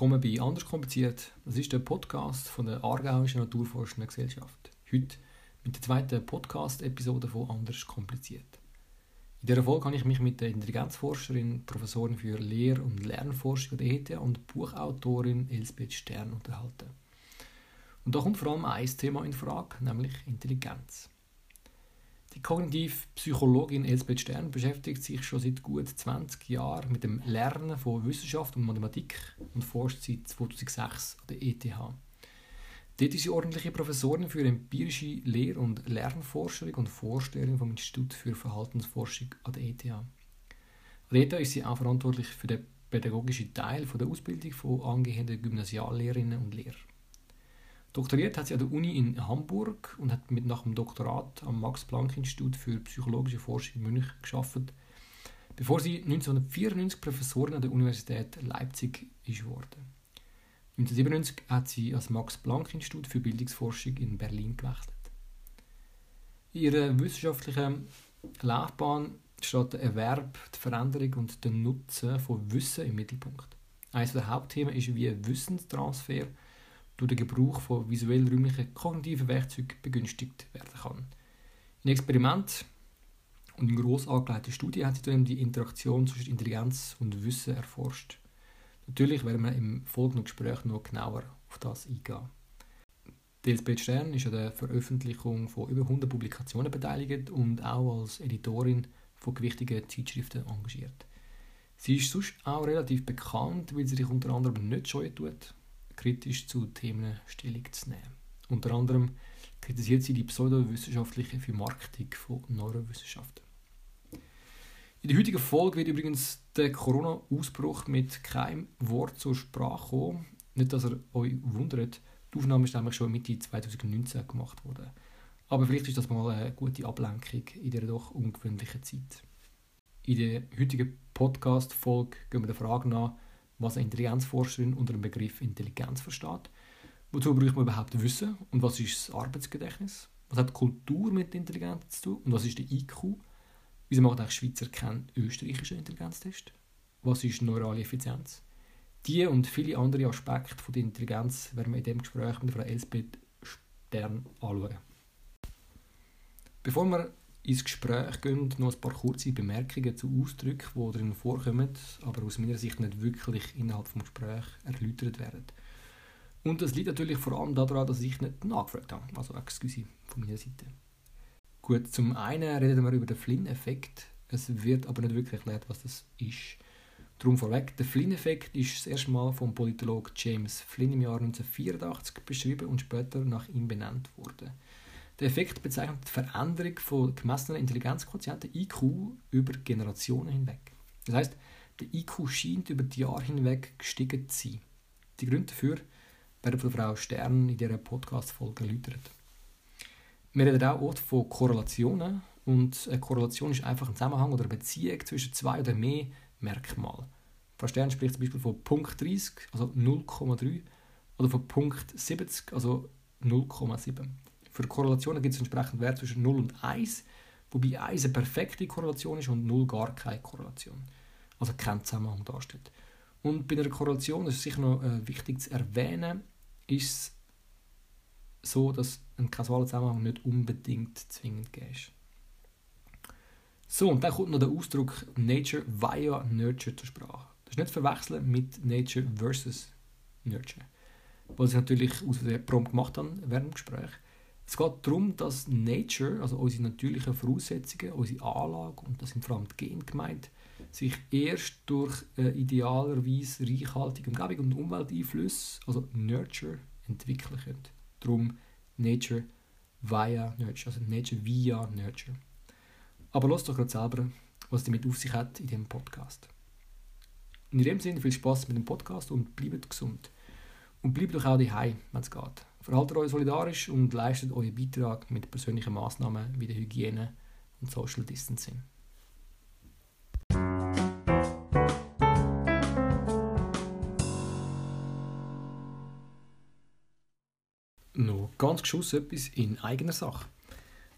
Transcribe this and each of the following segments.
willkommen bei Anders kompliziert. Das ist der Podcast von der Aargauischen Naturforschenden Gesellschaft. Heute mit der zweiten Podcast-Episode von Anders kompliziert. In dieser Folge habe ich mich mit der Intelligenzforscherin, Professorin für Lehr- und Lernforschung der ETH und Buchautorin Elsbeth Stern unterhalten. Und da kommt vor allem ein Thema in Frage, nämlich Intelligenz. Die Kognitivpsychologin Elsbeth Stern beschäftigt sich schon seit gut 20 Jahren mit dem Lernen von Wissenschaft und Mathematik und forscht seit 2006 an der ETH. Dort ist sie ordentliche Professorin für empirische Lehr- und Lernforschung und Vorsteherin vom Institut für Verhaltensforschung an der ETH. An der ETH ist sie auch verantwortlich für den pädagogischen Teil der Ausbildung von angehenden Gymnasiallehrerinnen und Lehrern. Doktoriert hat sie an der Uni in Hamburg und hat mit nach dem Doktorat am Max-Planck-Institut für psychologische Forschung in München geschafft, bevor sie 1994 Professorin an der Universität Leipzig ist worden. 1997 hat sie als Max-Planck-Institut für Bildungsforschung in Berlin gewechselt. In ihrer wissenschaftlichen Laufbahn steht der Erwerb, die Veränderung und der Nutzen von Wissen im Mittelpunkt. Eines der Hauptthemen ist, wie Wissenstransfer durch den Gebrauch von visuell-räumlichen kognitiven Werkzeugen begünstigt werden kann. In Experiment und in gross angelegten Studien hat sie dann die Interaktion zwischen Intelligenz und Wissen erforscht. Natürlich werden wir im folgenden Gespräch noch genauer auf das eingehen. Die Elsbeth Stern ist an der Veröffentlichung von über 100 Publikationen beteiligt und auch als Editorin von gewichtigen Zeitschriften engagiert. Sie ist sonst auch relativ bekannt, weil sie sich unter anderem nicht scheuen tut, kritisch zu Themen Stellung zu nehmen. Unter anderem kritisiert sie die pseudowissenschaftliche Vermarktung von Neurowissenschaften. In der heutigen Folge wird übrigens der Corona-Ausbruch mit keinem Wort zur Sprache kommen. Nicht, dass ihr euch wundert, die Aufnahme ist nämlich schon Mitte 2019 gemacht worden. Aber vielleicht ist das mal eine gute Ablenkung in dieser doch ungewöhnlichen Zeit. In der heutigen Podcast-Folge gehen wir der Frage nach, was eine Intelligenzforscherin unter dem Begriff Intelligenz versteht. Wozu braucht man überhaupt Wissen und was ist das Arbeitsgedächtnis? Was hat Kultur mit Intelligenz zu tun und was ist der IQ? Wieso macht auch Schweizer keinen österreichischen Intelligenztest? Was ist neurale Effizienz? Die und viele andere Aspekte von der Intelligenz werden wir in dem Gespräch mit Frau Elsbeth Stern anschauen. Bevor wir ins Gespräch gehen, noch ein paar kurze Bemerkungen zu Ausdrücken, die darin vorkommen, aber aus meiner Sicht nicht wirklich innerhalb des Gesprächs erläutert werden. Und das liegt natürlich vor allem daran, dass ich nicht nachgefragt habe. Also excuse von meiner Seite. Gut, zum einen reden wir über den Flynn-Effekt. Es wird aber nicht wirklich erklärt, was das ist. Darum vorweg, der Flynn-Effekt ist das erste Mal vom Politolog James Flynn im Jahr 1984 beschrieben und später nach ihm benannt worden. Der Effekt bezeichnet die Veränderung von gemessenen Intelligenzquotienten IQ über Generationen hinweg. Das heißt, der IQ scheint über die Jahre hinweg gestiegen zu sein. Die Gründe dafür werden von Frau Stern in dieser Podcast-Folge erläutert. Wir reden auch oft von Korrelationen und eine Korrelation ist einfach ein Zusammenhang oder eine Beziehung zwischen zwei oder mehr Merkmalen. Frau Stern spricht zum Beispiel von Punkt 30, also 0,3, oder von Punkt 70, also 0,7. Für Korrelationen gibt es entsprechend Wert zwischen 0 und 1, wobei 1 eine perfekte Korrelation ist und 0 gar keine Korrelation. Also kein Zusammenhang darstellt. Und bei einer Korrelation, das ist sicher noch äh, wichtig zu erwähnen, ist es so, dass ein kausaler Zusammenhang nicht unbedingt zwingend ist. So, und dann kommt noch der Ausdruck Nature via Nurture zur Sprache. Das ist nicht verwechseln mit Nature versus Nurture. Was ich natürlich aus der prompt gemacht habe während dem Gespräch. Es geht darum, dass Nature, also unsere natürlichen Voraussetzungen, unsere Anlage, und das sind vor allem die Gene gemeint, sich erst durch äh, idealerweise reichhaltige Umgebung und Umwelteinflüsse, also Nurture, entwickeln können. Darum Nature via Nurture, also Nature via Nurture. Aber lasst doch gerade selber, was damit auf sich hat in diesem Podcast. In dem Sinne viel Spaß mit dem Podcast und bleibt gesund. Und bleibt doch auch daheim, wenn es geht. Verhaltet euch solidarisch und leistet euren Beitrag mit persönlichen Maßnahmen wie der Hygiene und Social Distancing. Noch ganz geschuss etwas in eigener Sache.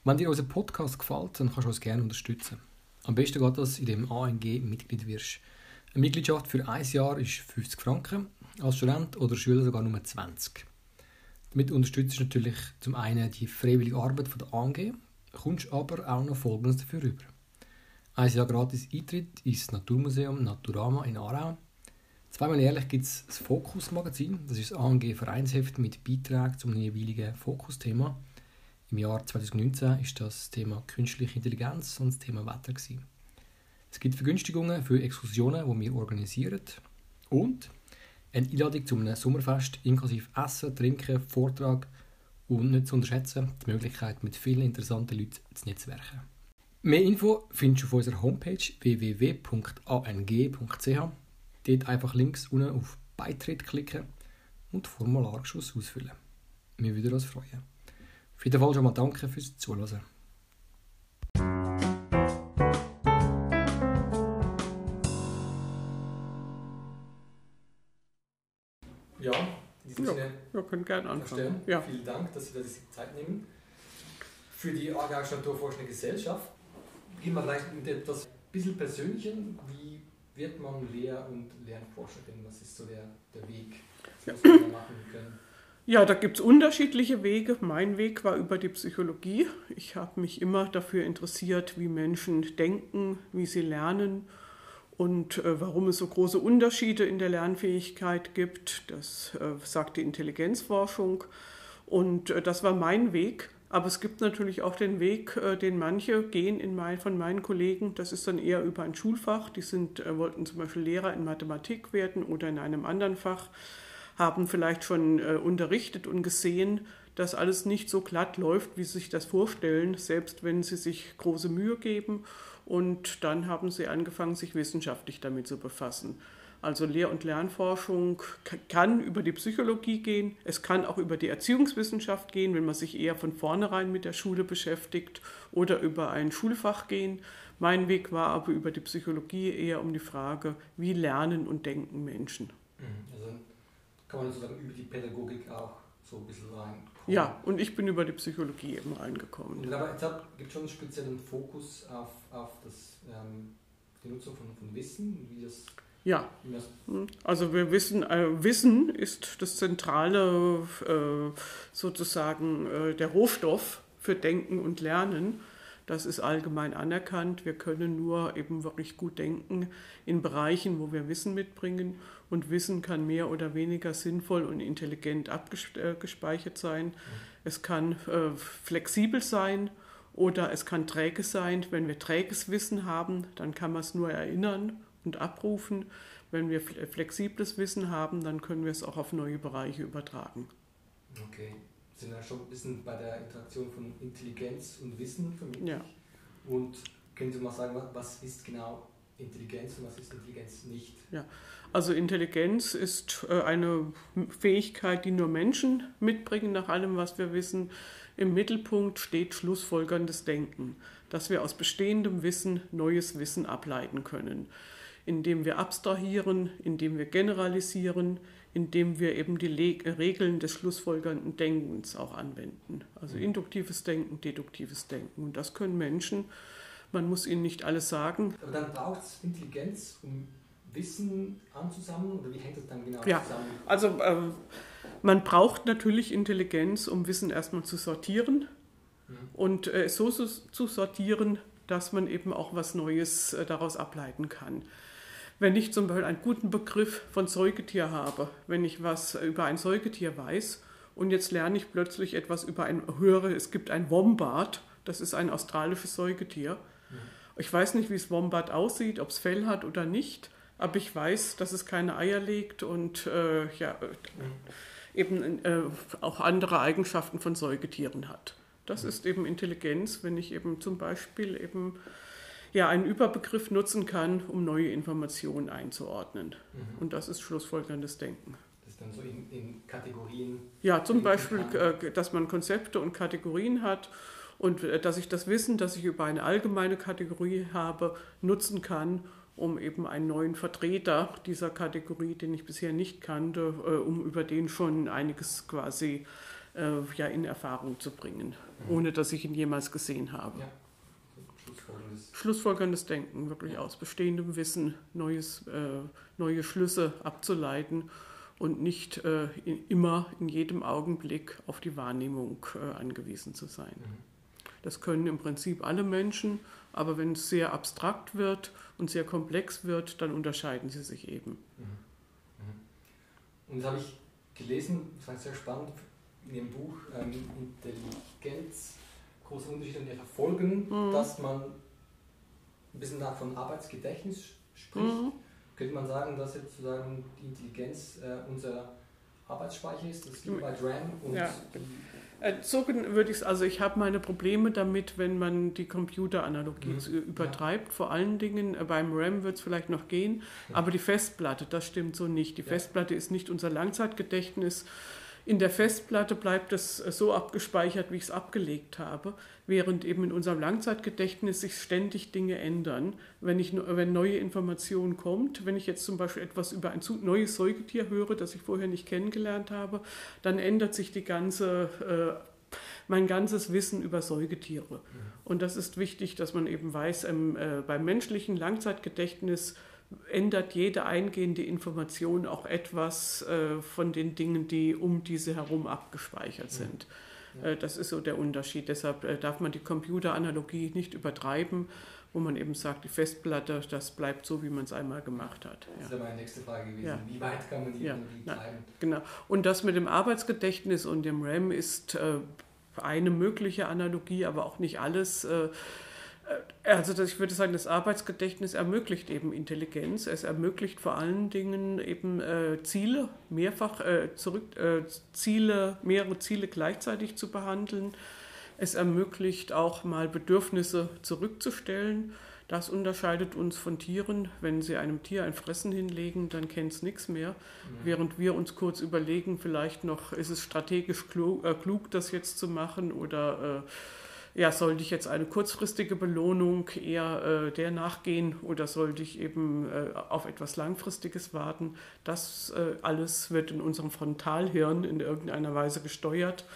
Wenn dir unser Podcast gefällt, dann kannst du uns gerne unterstützen. Am besten geht das, indem ANG Mitglied wirst. Eine Mitgliedschaft für ein Jahr ist 50 Franken, als Student oder Schüler sogar nur 20. Damit unterstützt du natürlich zum einen die freiwillige Arbeit von der ANG, kommst aber auch noch Folgendes dafür rüber. Ein Jahr gratis Eintritt ins Naturmuseum Naturama in Aarau. Zweimal jährlich gibt es das Fokus-Magazin. Das ist das ANG-Vereinsheft mit Beiträgen zum jeweiligen Fokusthema. Im Jahr 2019 ist das Thema künstliche Intelligenz und das Thema Wetter. Gewesen. Es gibt Vergünstigungen für Exkursionen, die wir organisieren. Und eine Einladung zu einem Sommerfest inklusive Essen, Trinken, Vortrag und nicht zu unterschätzen, die Möglichkeit, mit vielen interessanten Leuten zu netzwerken. Mehr Info findest du auf unserer Homepage www.ang.ch. Dort einfach links unten auf Beitritt klicken und Formulargeschuss ausfüllen. Wir würden uns freuen. Auf jeden Fall schon mal danke fürs Zuhören. Können gerne anfangen. Ja. vielen Dank, dass Sie da die Zeit nehmen. Für die Aargauische Naturforschende Gesellschaft beginnen wir vielleicht mit etwas bisschen Persönlichem. Wie wird man Lehr- und Lernforscherin? Was ist so der, der Weg, was wir da machen können? Ja, da gibt es unterschiedliche Wege. Mein Weg war über die Psychologie. Ich habe mich immer dafür interessiert, wie Menschen denken, wie sie lernen und äh, warum es so große Unterschiede in der Lernfähigkeit gibt. Das äh, sagt die Intelligenzforschung. Und äh, das war mein Weg. Aber es gibt natürlich auch den Weg, den manche gehen in mein, von meinen Kollegen. Das ist dann eher über ein Schulfach. Die sind, wollten zum Beispiel Lehrer in Mathematik werden oder in einem anderen Fach haben vielleicht schon unterrichtet und gesehen, dass alles nicht so glatt läuft, wie sie sich das vorstellen, selbst wenn sie sich große Mühe geben. Und dann haben sie angefangen, sich wissenschaftlich damit zu befassen. Also Lehr- und Lernforschung kann über die Psychologie gehen, es kann auch über die Erziehungswissenschaft gehen, wenn man sich eher von vornherein mit der Schule beschäftigt oder über ein Schulfach gehen. Mein Weg war aber über die Psychologie eher um die Frage, wie lernen und denken Menschen. Also kann man sozusagen über die Pädagogik auch so ein bisschen reinkommen. Ja, und ich bin über die Psychologie eben reingekommen. Und aber jetzt gibt es schon einen speziellen Fokus auf, auf das, ähm, die Nutzung von, von Wissen, wie das, Ja, das also wir wissen, äh, Wissen ist das zentrale, äh, sozusagen äh, der Rohstoff für Denken und Lernen. Das ist allgemein anerkannt. Wir können nur eben wirklich gut denken in Bereichen, wo wir Wissen mitbringen. Und Wissen kann mehr oder weniger sinnvoll und intelligent abgespeichert sein. Es kann äh, flexibel sein oder es kann träge sein. Wenn wir träges Wissen haben, dann kann man es nur erinnern und abrufen. Wenn wir fle- flexibles Wissen haben, dann können wir es auch auf neue Bereiche übertragen. Okay. Wir sind ja schon ein bisschen bei der Interaktion von Intelligenz und Wissen vermutlich. Ja. Und können Sie mal sagen, wa- was ist genau Intelligenz und was ist Intelligenz nicht? Also Intelligenz ist äh, eine Fähigkeit, die nur Menschen mitbringen, nach allem, was wir wissen. Im Mittelpunkt steht schlussfolgerndes Denken, dass wir aus bestehendem Wissen neues Wissen ableiten können, indem wir abstrahieren, indem wir generalisieren, indem wir eben die Le Regeln des schlussfolgernden Denkens auch anwenden. Also induktives Denken, deduktives Denken. Und das können Menschen. Man muss ihnen nicht alles sagen, Aber dann braucht es Intelligenz, um Wissen anzusammeln oder wie hängt das dann genau Ja. zusammen? Also ähm, man braucht natürlich Intelligenz, um Wissen erstmal zu sortieren Mhm. und äh, so zu, zu sortieren, dass man eben auch was Neues äh, daraus ableiten kann. Wenn ich zum Beispiel einen guten Begriff von Säugetier habe, wenn ich was über ein Säugetier weiß und jetzt lerne ich plötzlich etwas über ein, höre, es gibt ein Wombat, das ist ein australisches Säugetier. Ich weiß nicht, wie es Wombat aussieht, ob es Fell hat oder nicht, aber ich weiß, dass es keine Eier legt und äh, ja, äh, eben äh, auch andere Eigenschaften von Säugetieren hat. Das ist eben Intelligenz, wenn ich eben zum Beispiel eben ja, einen Überbegriff nutzen kann, um neue Informationen einzuordnen. Mhm. Und das ist schlussfolgerndes Denken. Das ist dann so in, in Kategorien. Ja, zum Beispiel, kann. äh, dass man Konzepte und Kategorien hat und äh, dass ich das Wissen, das ich über eine allgemeine Kategorie habe, nutzen kann, um eben einen neuen Vertreter dieser Kategorie, den ich bisher nicht kannte, äh, um über den schon einiges quasi äh, ja, in Erfahrung zu bringen, ohne dass ich ihn jemals gesehen habe. Ja. Schlussfolgerndes, Schlussfolgerndes Denken, wirklich ja. aus bestehendem Wissen neues, äh, neue Schlüsse abzuleiten und nicht äh, in, immer in jedem Augenblick auf die Wahrnehmung äh, angewiesen zu sein. Mhm. Das können im Prinzip alle Menschen, aber wenn es sehr abstrakt wird und sehr komplex wird, dann unterscheiden sie sich eben. Mhm. Mhm. Und das habe ich gelesen, das war sehr spannend, in Ihrem Buch ähm, Intelligenz, große Unterschiede und ihre Folgen, mhm. dass man ein bisschen von Arbeitsgedächtnis spricht. Mhm. Könnte man sagen, dass jetzt sozusagen die Intelligenz äh, unser Arbeitsspeicher ist, das Gigabyte RAM und ja. Äh, so würde ich es, also ich habe meine Probleme damit, wenn man die Computeranalogie mhm. übertreibt. Ja. Vor allen Dingen äh, beim RAM wird es vielleicht noch gehen, ja. aber die Festplatte, das stimmt so nicht. Die ja. Festplatte ist nicht unser Langzeitgedächtnis, in der Festplatte bleibt es äh, so abgespeichert, wie ich es abgelegt habe, während eben in unserem Langzeitgedächtnis sich ständig Dinge ändern. Wenn, ich, wenn neue Information kommt, wenn ich jetzt zum Beispiel etwas über ein neues Säugetier höre, das ich vorher nicht kennengelernt habe, dann ändert sich die ganze äh, mein ganzes Wissen über Säugetiere. Und das ist wichtig, dass man eben weiß, ähm, äh, beim menschlichen Langzeitgedächtnis ändert jede eingehende Information auch etwas äh, von den Dingen, die um diese herum abgespeichert sind. Ja. Äh, das ist so der Unterschied. Deshalb äh, darf man die Computeranalogie nicht übertreiben, wo man eben sagt, die Festplatte, das bleibt so, wie man es einmal gemacht hat. Das ja. wäre meine nächste Frage gewesen. Ja. Wie weit kann man die ja. Analogie treiben? Genau. Und das mit dem Arbeitsgedächtnis und dem RAM ist äh, eine mögliche Analogie, aber auch nicht alles. Äh, also das, ich würde sagen, das Arbeitsgedächtnis ermöglicht eben Intelligenz. Es ermöglicht vor allen Dingen eben äh, Ziele mehrfach äh, zurück, äh, Ziele, mehrere Ziele gleichzeitig zu behandeln. Es ermöglicht auch mal Bedürfnisse zurückzustellen. Das unterscheidet uns von Tieren. Wenn Sie einem Tier ein Fressen hinlegen, dann kennt es nichts mehr. Mhm. Während wir uns kurz überlegen, vielleicht noch, ist es strategisch klug, äh, klug das jetzt zu machen oder äh, ja, sollte ich jetzt eine kurzfristige Belohnung eher äh, der nachgehen oder sollte ich eben äh, auf etwas Langfristiges warten? Das äh, alles wird in unserem Frontalhirn in irgendeiner Weise gesteuert.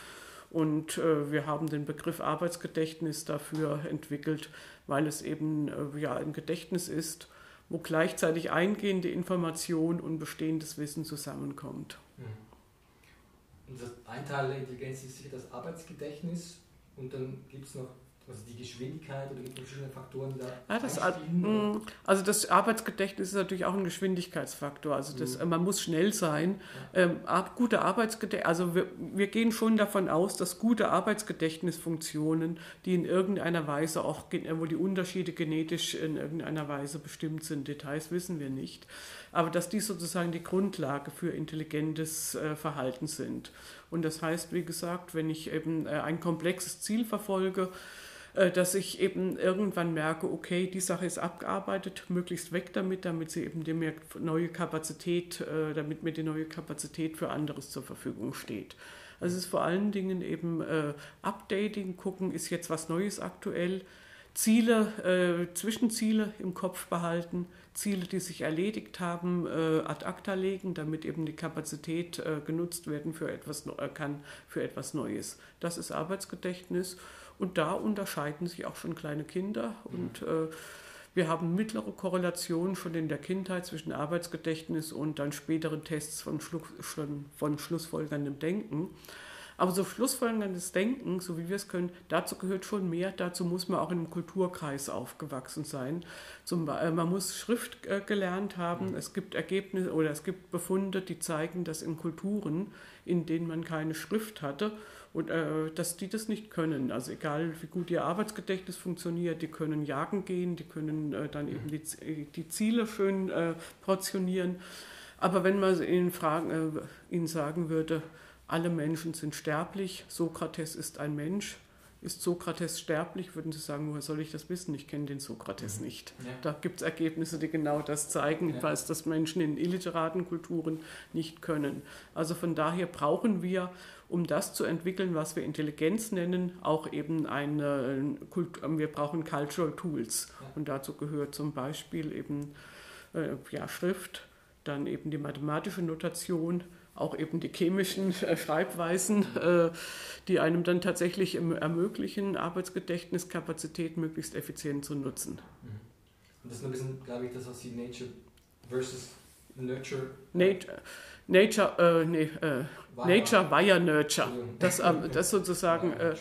Und äh, wir haben den Begriff Arbeitsgedächtnis dafür entwickelt, weil es eben äh, ja, ein Gedächtnis ist, wo gleichzeitig eingehende Information und bestehendes Wissen zusammenkommt. Mhm. Und ein Teil der Intelligenz ist sicher das Arbeitsgedächtnis und dann gibt es noch also die Geschwindigkeit oder gibt es verschiedene Faktoren, die da ja, das, mm, Also das Arbeitsgedächtnis ist natürlich auch ein Geschwindigkeitsfaktor. Also das, mhm. man muss schnell sein. Ja. Ähm, gute Arbeitsgedächtnis, also wir, wir, gehen schon davon aus, dass gute Arbeitsgedächtnisfunktionen, die in irgendeiner Weise auch, wo die Unterschiede genetisch in irgendeiner Weise bestimmt sind, Details wissen wir nicht, aber dass die sozusagen die Grundlage für intelligentes äh, Verhalten sind. Und das heißt, wie gesagt, wenn ich eben äh, ein komplexes Ziel verfolge, äh, dass ich eben irgendwann merke, okay, die Sache ist abgearbeitet, möglichst weg damit, damit sie eben mir neue Kapazität, äh, damit mir die neue Kapazität für anderes zur Verfügung steht. Also es ist vor allen Dingen eben äh, Updating, gucken, ist jetzt was Neues aktuell, Ziele, äh, Zwischenziele im Kopf behalten, Ziele, die sich erledigt haben, äh, ad acta legen, damit eben die Kapazität äh, genutzt werden für etwas, äh, kann für etwas Neues. Das ist Arbeitsgedächtnis und da unterscheiden sich auch schon kleine Kinder und äh, wir haben mittlere Korrelationen schon in der Kindheit zwischen Arbeitsgedächtnis und dann späteren Tests von, Schlu von schlussfolgerndem Denken. Aber so schlussfolgerndes Denken, so wie wir es können, dazu gehört schon mehr. Dazu muss man auch in einem Kulturkreis aufgewachsen sein. Zum, äh, man muss Schrift äh, gelernt haben. Mhm. Es gibt Ergebnisse oder es gibt Befunde, die zeigen, dass in Kulturen, in denen man keine Schrift hatte, und äh, dass die das nicht können. Also egal, wie gut ihr Arbeitsgedächtnis funktioniert, die können jagen gehen, die können äh, dann eben die, die Ziele schön äh, portionieren. Aber wenn man ihnen, fragen, äh, ihnen sagen würde, alle Menschen sind sterblich, Sokrates ist ein Mensch. Ist Sokrates sterblich, würden Sie sagen, woher soll ich das wissen? Ich kenne den Sokrates mhm. nicht. Ja. Da gibt es Ergebnisse, die genau das zeigen. Ja. Ich weiß, dass Menschen in illiteraten Kulturen nicht können. Also von daher brauchen wir, um das zu entwickeln, was wir Intelligenz nennen, auch eben eine, wir brauchen Cultural Tools. Ja. Und dazu gehört zum Beispiel eben äh, ja, Schrift, dann eben die mathematische Notation, auch eben die chemischen äh, Schreibweisen, äh, die einem dann tatsächlich ermöglichen, Arbeitsgedächtniskapazität möglichst effizient zu nutzen. Mhm. Und das ist ein bisschen, glaube ich, das, was Sie Nature versus Nurture. Nature, Nature, äh, nee, äh, Nature via Nurture. Das, äh, das sozusagen, äh,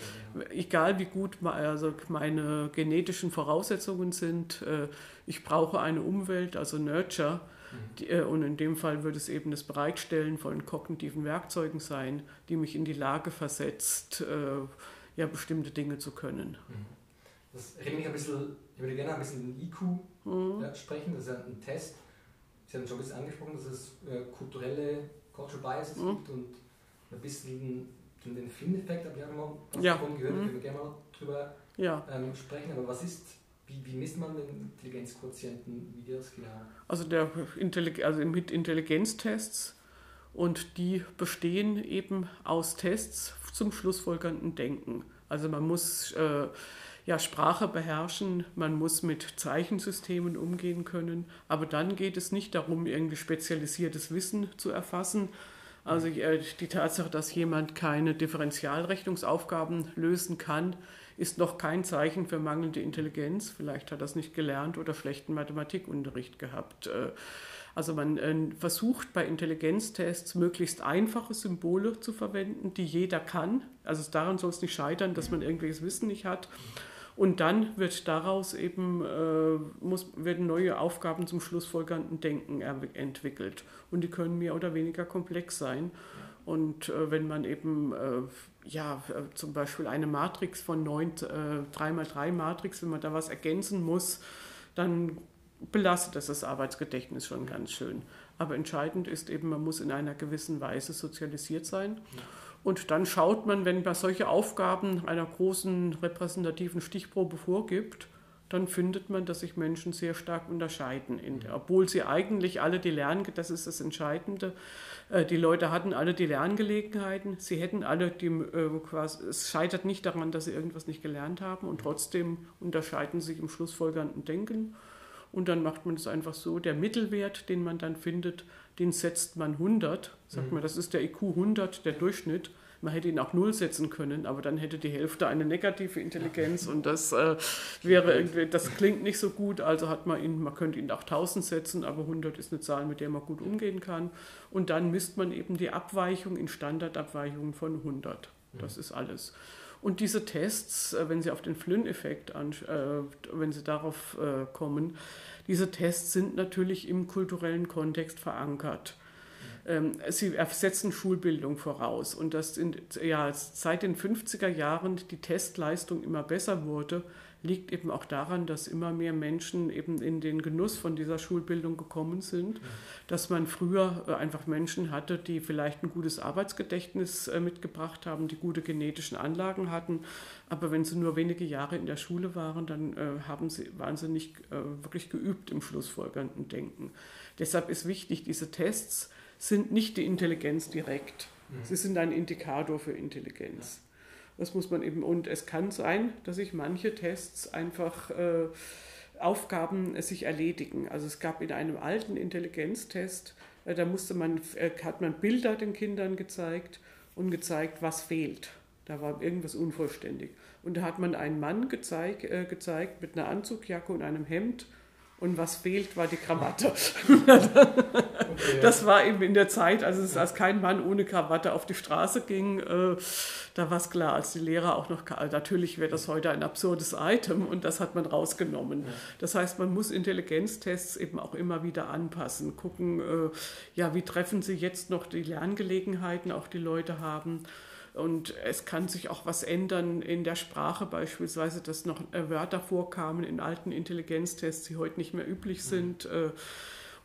egal wie gut also meine genetischen Voraussetzungen sind, äh, ich brauche eine Umwelt, also Nurture. Mhm. Die, äh, und in dem Fall würde es eben das Bereitstellen von kognitiven Werkzeugen sein, die mich in die Lage versetzt, äh, ja, bestimmte Dinge zu können. Mhm. Das erinnert mich ein bisschen, ich würde gerne ein bisschen IQ mhm. ja, sprechen, das ist ja ein Test. Sie haben schon ein bisschen angesprochen, dass es äh, kulturelle Cultural Biases mhm. gibt und ein bisschen den Filmeffekt habe ich auch mal ja. davon gehört, mhm. können wir gerne mal drüber ja. ähm, sprechen. Aber was ist, wie, wie misst man den Intelligenzquotienten, wie das genau? Also, der Intellig also mit Intelligenztests und die bestehen eben aus Tests zum schlussfolgernden Denken. Also man muss äh, ja, Sprache beherrschen, man muss mit Zeichensystemen umgehen können, aber dann geht es nicht darum, irgendwie spezialisiertes Wissen zu erfassen. Also äh, die Tatsache, dass jemand keine Differentialrechnungsaufgaben lösen kann, ist noch kein Zeichen für mangelnde Intelligenz. Vielleicht hat er es nicht gelernt oder schlechten Mathematikunterricht gehabt. Äh, also man äh, versucht bei Intelligenztests möglichst einfache Symbole zu verwenden, die jeder kann. Also daran soll es nicht scheitern, dass man irgendwelches Wissen nicht hat. Und dann wird daraus eben äh, muss, werden neue Aufgaben zum schlussfolgernden Denken entwickelt. Und die können mehr oder weniger komplex sein. Und äh, wenn man eben äh, ja, äh, zum Beispiel eine Matrix von 9, äh, 3x3 Matrix, wenn man da was ergänzen muss, dann belastet das das Arbeitsgedächtnis schon ganz schön. Aber entscheidend ist eben, man muss in einer gewissen Weise sozialisiert sein. Ja. Und dann schaut man, wenn man solche Aufgaben einer großen repräsentativen Stichprobe vorgibt, dann findet man, dass sich Menschen sehr stark unterscheiden. In, obwohl sie eigentlich alle die Lern, das ist das Entscheidende, äh, die Leute hatten alle die Lerngelegenheiten, sie hätten alle die, äh, quasi, es scheitert nicht daran, dass sie irgendwas nicht gelernt haben und trotzdem unterscheiden sich im schlussfolgernden Denken. Und dann macht man es einfach so, der Mittelwert, den man dann findet, den setzt man 100. Sagt mhm. man, das ist der IQ 100, der Durchschnitt. Man hätte ihn auch null setzen können, aber dann hätte die Hälfte eine negative Intelligenz und das äh, wäre irgendwie, das klingt nicht so gut. Also hat man ihn, man könnte ihn auch 1000 setzen, aber 100 ist eine Zahl, mit der man gut umgehen kann. Und dann misst man eben die Abweichung in Standardabweichungen von 100. Das ist alles. Und diese Tests, äh, wenn Sie auf den Flynn-Effekt, äh, wenn Sie darauf äh, kommen, diese Tests sind natürlich im kulturellen Kontext verankert. Ähm, sie setzen Schulbildung voraus. Und dass in, ja, seit den 50er Jahren die Testleistung immer besser wurde, liegt eben auch daran, dass immer mehr Menschen eben in den Genuss von dieser Schulbildung gekommen sind, dass man früher äh, einfach Menschen hatte, die vielleicht ein gutes Arbeitsgedächtnis äh, mitgebracht haben, die gute genetischen Anlagen hatten, aber wenn sie nur wenige Jahre in der Schule waren, dann äh, haben sie, waren sie nicht wirklich geübt im schlussfolgernden Denken. Deshalb ist wichtig, diese Tests sind nicht die Intelligenz direkt. Sie sind ein Indikator für Intelligenz. Das muss man eben, und es kann sein, dass sich manche Tests einfach äh, Aufgaben äh, sich erledigen. Also es gab in einem alten Intelligenztest, äh, da musste man, äh, hat man Bilder den Kindern gezeigt und gezeigt, was fehlt. Da war irgendwas unvollständig. Und da hat man einen Mann gezeig, äh, gezeigt mit einer Anzugjacke und einem Hemd und was fehlt, war die Krawatte. das war eben in der Zeit, als, es, als kein Mann ohne Krawatte auf die Straße ging, äh, da war es klar, als die Lehrer auch noch, natürlich wäre das heute ein absurdes Item und das hat man rausgenommen. Das heißt, man muss Intelligenztests eben auch immer wieder anpassen, gucken, äh, ja, wie treffen sie jetzt noch die Lerngelegenheiten, auch die Leute haben. Und es kann sich auch was ändern in der Sprache beispielsweise, dass noch äh, Wörter vorkamen in alten Intelligenztests, die heute nicht mehr üblich sind. Mhm.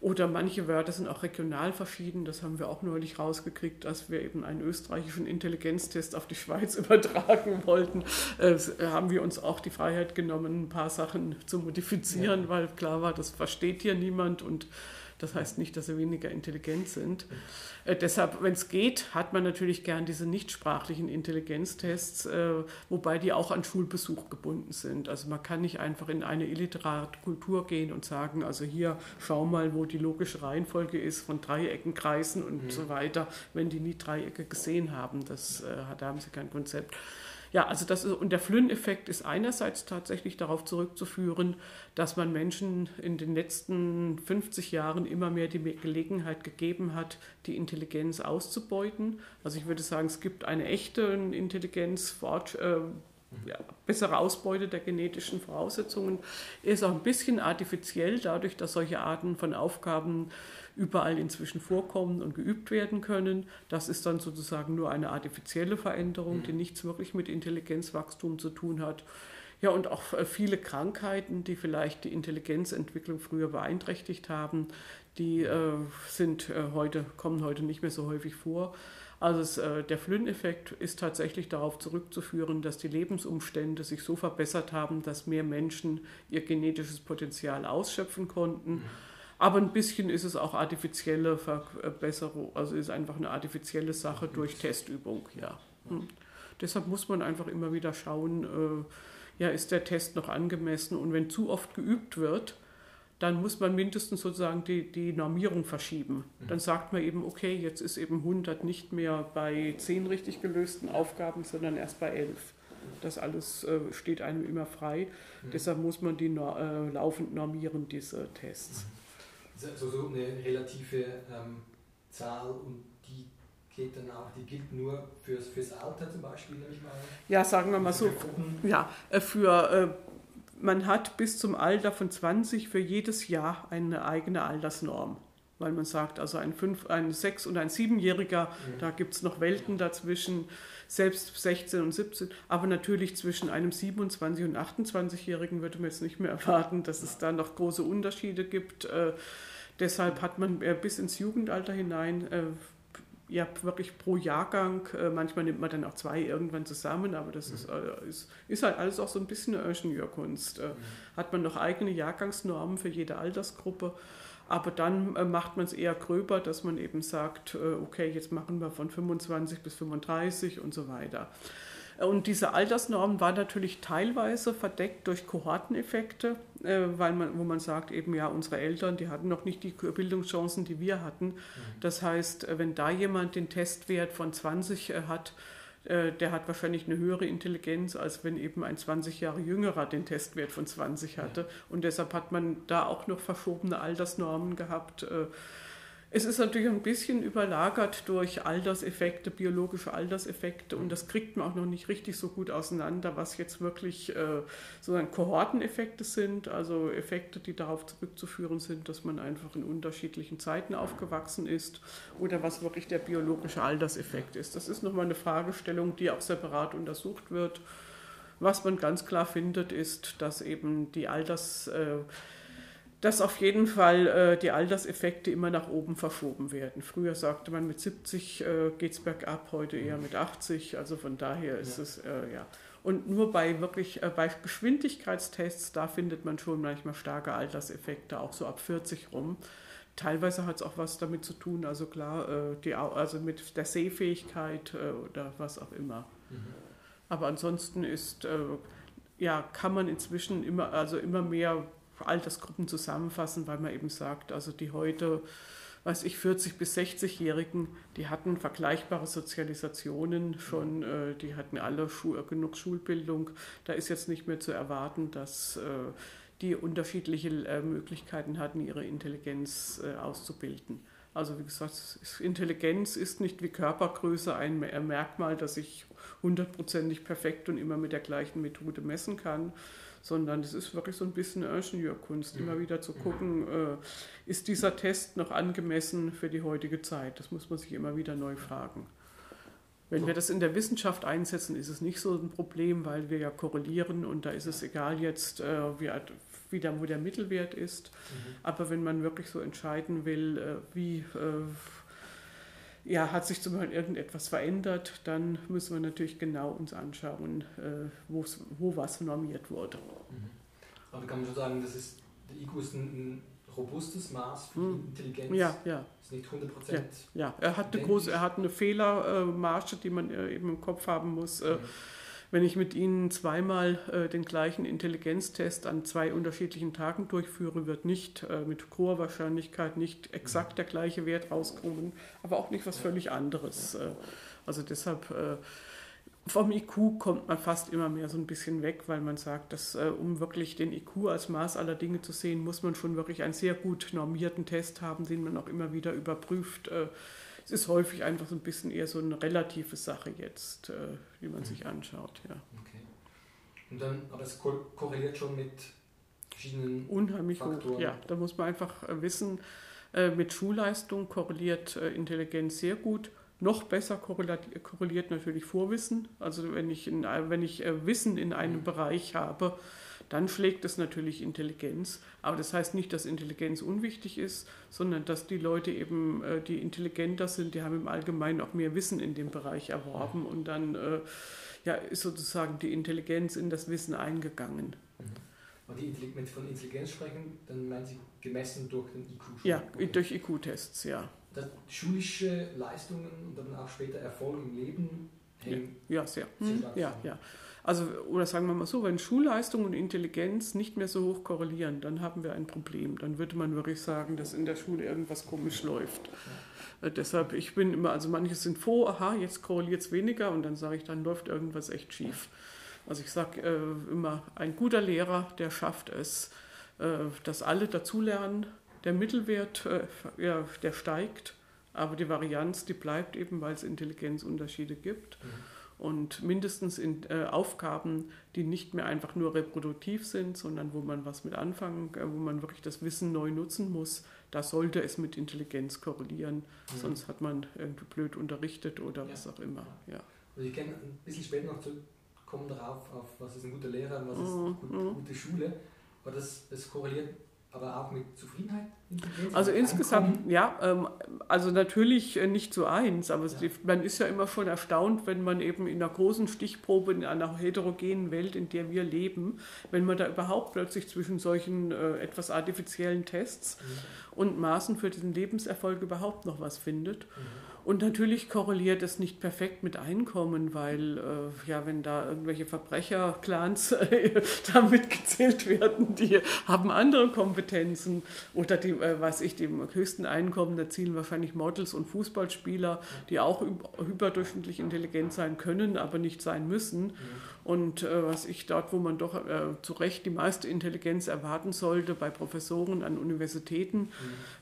Oder manche Wörter sind auch regional verschieden. Das haben wir auch neulich rausgekriegt, als wir eben einen österreichischen Intelligenztest auf die Schweiz übertragen wollten. Äh, haben wir uns auch die Freiheit genommen, ein paar Sachen zu modifizieren, ja. weil klar war, das versteht hier niemand und Das heißt nicht, dass sie weniger intelligent sind. Äh, deshalb, wenn es geht, hat man natürlich gern diese nichtsprachlichen Intelligenztests, äh, wobei die auch an Schulbesuch gebunden sind. Also man kann nicht einfach in eine illiterate Kultur gehen und sagen, also hier schau mal, wo die logische Reihenfolge ist von Dreiecken, Kreisen und mhm. so weiter, wenn die nie Dreiecke gesehen haben. Das, äh, da haben sie kein Konzept. Ja, also das ist, und der Flynn-Effekt ist einerseits tatsächlich darauf zurückzuführen, dass man Menschen in den letzten 50 Jahren immer mehr die Gelegenheit gegeben hat, die Intelligenz auszubeuten. Also ich würde sagen, es gibt eine echte Intelligenz, äh, ja, bessere Ausbeute der genetischen Voraussetzungen. Ist auch ein bisschen artifiziell, dadurch, dass solche Arten von Aufgaben überall inzwischen vorkommen und geübt werden können. Das ist dann sozusagen nur eine artifizielle Veränderung, die mhm. nichts wirklich mit Intelligenzwachstum zu tun hat. Ja, und auch äh, viele Krankheiten, die vielleicht die Intelligenzentwicklung früher beeinträchtigt haben, die äh, sind äh, heute, kommen heute nicht mehr so häufig vor. Also es, äh, der Flynn-Effekt ist tatsächlich darauf zurückzuführen, dass die Lebensumstände sich so verbessert haben, dass mehr Menschen ihr genetisches Potenzial ausschöpfen konnten. Mhm aber ein bisschen ist es auch artifizielle Verbesserung, also ist einfach eine artifizielle Sache durch Testübung, ja. Hm. Deshalb muss man einfach immer wieder schauen, äh, ja, ist der Test noch angemessen und wenn zu oft geübt wird, dann muss man mindestens sozusagen die, die Normierung verschieben. Mhm. Dann sagt man eben, okay, jetzt ist eben 100 nicht mehr bei 10 richtig gelösten Aufgaben, sondern erst bei 11. Das alles äh, steht einem immer frei. Mhm. Deshalb muss man die äh, laufend normieren, diese Tests. Mhm so, so eine relative ähm, Zahl und die geht dann auch, die gilt nur fürs, fürs Alter zum Beispiel, nehme ich mal. Ja, sagen wir mal so. Ja, äh, für äh, man hat bis zum Alter von 20 für jedes Jahr eine eigene Altersnorm. Weil man sagt, also ein, fünf, ein sechs- und ein siebenjähriger, mhm. da gibt es noch Welten dazwischen, selbst 16 und 17. Aber natürlich zwischen einem 27- und 28-Jährigen würde man jetzt nicht mehr erwarten, dass es da noch große Unterschiede gibt. Äh, Deshalb hat man äh, bis ins Jugendalter hinein äh, ja wirklich pro Jahrgang, äh, manchmal nimmt man dann auch zwei irgendwann zusammen, aber das mhm. ist, ist, ist, halt alles auch so ein bisschen eine Ingenieurkunst. Mhm. Hat man noch eigene Jahrgangsnormen für jede Altersgruppe, aber dann macht man es eher gröber, dass man eben sagt, okay, jetzt machen wir von 25 bis 35 und so weiter. Und diese Altersnorm war natürlich teilweise verdeckt durch Kohorteneffekte, äh, weil man, wo man sagt, eben ja, unsere Eltern, die hatten noch nicht die Bildungschancen, die wir hatten. Mhm. Das heißt, äh, wenn da jemand den Testwert von 20 äh, hat, der hat wahrscheinlich eine höhere Intelligenz, als wenn eben ein 20 Jahre jüngerer den Testwert von 20 hatte. Und deshalb hat man da auch noch verschobene Altersnormen gehabt. Es ist natürlich ein bisschen überlagert durch Alterseffekte, biologische Alterseffekte und das kriegt man auch noch nicht richtig so gut auseinander, was jetzt wirklich äh, sozusagen Kohorteneffekte sind, also Effekte, die darauf zurückzuführen sind, dass man einfach in unterschiedlichen Zeiten aufgewachsen ist oder was wirklich der biologische Alterseffekt ist. Das ist nochmal eine Fragestellung, die auch separat untersucht wird. Was man ganz klar findet, ist, dass eben die Alters... Äh, dass auf jeden Fall äh, die Alterseffekte immer nach oben verschoben werden. Früher sagte man, mit 70 äh, geht es bergab, heute eher mit 80. Also von daher ist ja. es, äh, ja. Und nur bei wirklich, äh, bei Geschwindigkeitstests, da findet man schon manchmal starke Alterseffekte, auch so ab 40 rum. Teilweise hat es auch was damit zu tun, also klar, äh, die, also mit der Sehfähigkeit äh, oder was auch immer. Mhm. Aber ansonsten ist, ja, kann man inzwischen immer, also immer mehr Altersgruppen zusammenfassen, weil man eben sagt, also die heute, weiß ich, 40- bis 60-Jährigen, die hatten vergleichbare Sozialisationen schon, äh, die hatten alle Schu genug Schulbildung. Da ist jetzt nicht mehr zu erwarten, dass äh, die unterschiedliche äh, Möglichkeiten hatten, ihre Intelligenz äh, auszubilden. Also wie gesagt, Intelligenz ist nicht wie Körpergröße ein Merkmal, das ich hundertprozentig perfekt und immer mit der gleichen Methode messen kann, sondern es ist wirklich so ein bisschen Ingenieurkunst, immer wieder zu gucken, äh, ist dieser Test noch angemessen für die heutige Zeit? Das muss man sich immer wieder neu fragen. Wenn wir das in der Wissenschaft einsetzen, ist es nicht so ein Problem, weil wir ja korrelieren und da ist es egal jetzt, äh, wie, wie der, wo der Mittelwert ist. Mhm. Aber wenn man wirklich so entscheiden will, äh, wie äh, ja, hat sich zum Beispiel irgendetwas verändert, dann müssen wir natürlich genau uns anschauen, äh, wo was normiert wurde. Mhm. Aber kann man schon sagen, das ist, der IQ ist ein, robustes Maß für hm. Intelligenz. Ja, ja. Ist nicht 100 Ja, ja, er hat eine große, er hat eine Fehlermarge, die man äh, eben im Kopf haben muss. Mhm. Wenn ich mit Ihnen zweimal äh, den gleichen Intelligenztest an zwei unterschiedlichen Tagen durchführe, wird nicht äh, mit hoher Wahrscheinlichkeit nicht exakt der gleiche Wert rauskommen, aber auch nicht was völlig anderes. Äh, also deshalb äh, vom IQ kommt man fast immer mehr so ein bisschen weg, weil man sagt, dass äh, um wirklich den IQ als Maß aller Dinge zu sehen, muss man schon wirklich einen sehr gut normierten Test haben, den man auch immer wieder überprüft. Äh, es ist häufig einfach so ein bisschen eher so eine relative Sache jetzt, äh, die man mhm. sich anschaut. Ja. Okay. Und dann, aber es korreliert schon mit verschiedenen Unheimlich Faktoren. Gut, ja. Da muss man einfach äh, wissen, äh, mit Schulleistung korreliert Intelligenz sehr gut noch besser korreliert, natürlich Vorwissen. Also wenn ich, in, wenn ich Wissen in einem mhm. Bereich habe, dann schlägt es natürlich Intelligenz. Aber das heißt nicht, dass Intelligenz unwichtig ist, sondern dass die Leute eben, äh, die intelligenter sind, die haben im Allgemeinen auch mehr Wissen in dem Bereich erworben und dann äh, ja, ist sozusagen die Intelligenz in das Wissen eingegangen. Mhm. Und die, wenn Sie von Intelligenz sprechen, dann meinen Sie gemessen durch den IQ? Ja, durch IQ-Tests, ja schulische Leistungen und dann auch später Erfolg im Leben hängen. Ja, sehr. Hm, ja, ja. Also, oder sagen wir mal so, wenn Schulleistung und Intelligenz nicht mehr so hoch korrelieren, dann haben wir ein Problem. Dann würde man wirklich sagen, dass in der Schule irgendwas komisch läuft. Äh, deshalb, ich bin immer, also manche sind froh, aha, jetzt korreliert es weniger und dann sage ich, dann läuft irgendwas echt schief. Also ich sage äh, immer, ein guter Lehrer, der schafft es, äh, dass alle dazulernen, der Mittelwert, äh, ja, der steigt, aber die Varianz, die bleibt eben, weil es Intelligenzunterschiede gibt. Mhm. Und mindestens in äh, Aufgaben, die nicht mehr einfach nur reproduktiv sind, sondern wo man was mit anfangen, äh, wo man wirklich das Wissen neu nutzen muss, da sollte es mit Intelligenz korrelieren. Mhm. Sonst hat man irgendwie blöd unterrichtet oder ja. was auch immer. Ja. Also ich kann ein bisschen später noch zurückkommen darauf, auf was ist ein guter Lehrer und was ist eine mhm. gute Schule. Aber das, das korreliert aber auch mit Zufriedenheit? Also insgesamt, ja, ähm, also natürlich äh, nicht zu eins, aber ja. man ist ja immer schon erstaunt, wenn man eben in einer großen Stichprobe in einer heterogenen Welt, in der wir leben, wenn man da überhaupt plötzlich zwischen solchen äh, etwas artifiziellen Tests mhm. und Maßen für diesen Lebenserfolg überhaupt noch was findet. Mhm. Und natürlich korreliert es nicht perfekt mit Einkommen, weil äh, ja, wenn da irgendwelche Verbrecherclans äh, damit gezählt werden, die haben andere Kompetenzen oder die, äh, was ich, die höchsten Einkommen erzielen wahrscheinlich Models und Fußballspieler, die auch überdurchschnittlich intelligent sein können, aber nicht sein müssen. Mhm. Und äh, was ich dort, wo man doch äh, zu Recht die meiste Intelligenz erwarten sollte, bei Professoren an Universitäten, mhm.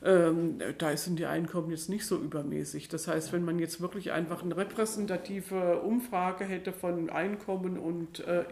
ähm, da sind die Einkommen jetzt nicht so übermäßig. Das heißt, wenn man jetzt wirklich einfach eine repräsentative Umfrage hätte von Einkommen und äh,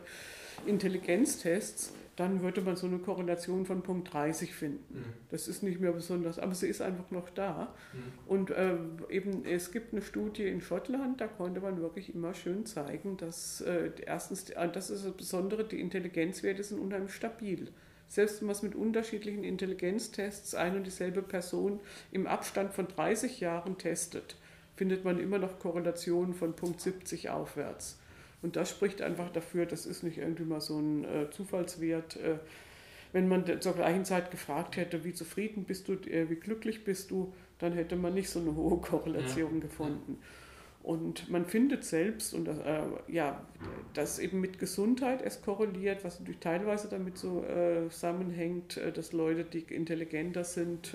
Intelligenztests, dann würde man so eine Korrelation von Punkt 30 finden. Mhm. Das ist nicht mehr besonders, aber sie ist einfach noch da. Mhm. Und äh, eben, es gibt eine Studie in Schottland, da konnte man wirklich immer schön zeigen, dass äh, erstens, das ist das Besondere, die Intelligenzwerte sind unheimlich stabil. Selbst wenn man es mit unterschiedlichen Intelligenztests ein und dieselbe Person im Abstand von 30 Jahren testet, findet man immer noch Korrelationen von Punkt 70 aufwärts. Und das spricht einfach dafür, das ist nicht irgendwie mal so ein äh, Zufallswert. Äh, wenn man zur gleichen Zeit gefragt hätte, wie zufrieden bist du, äh, wie glücklich bist du, dann hätte man nicht so eine hohe Korrelation ja. gefunden. Und man findet selbst, und das, äh, ja, dass eben mit Gesundheit es korreliert, was natürlich teilweise damit so äh, zusammenhängt, äh, dass Leute, die intelligenter sind,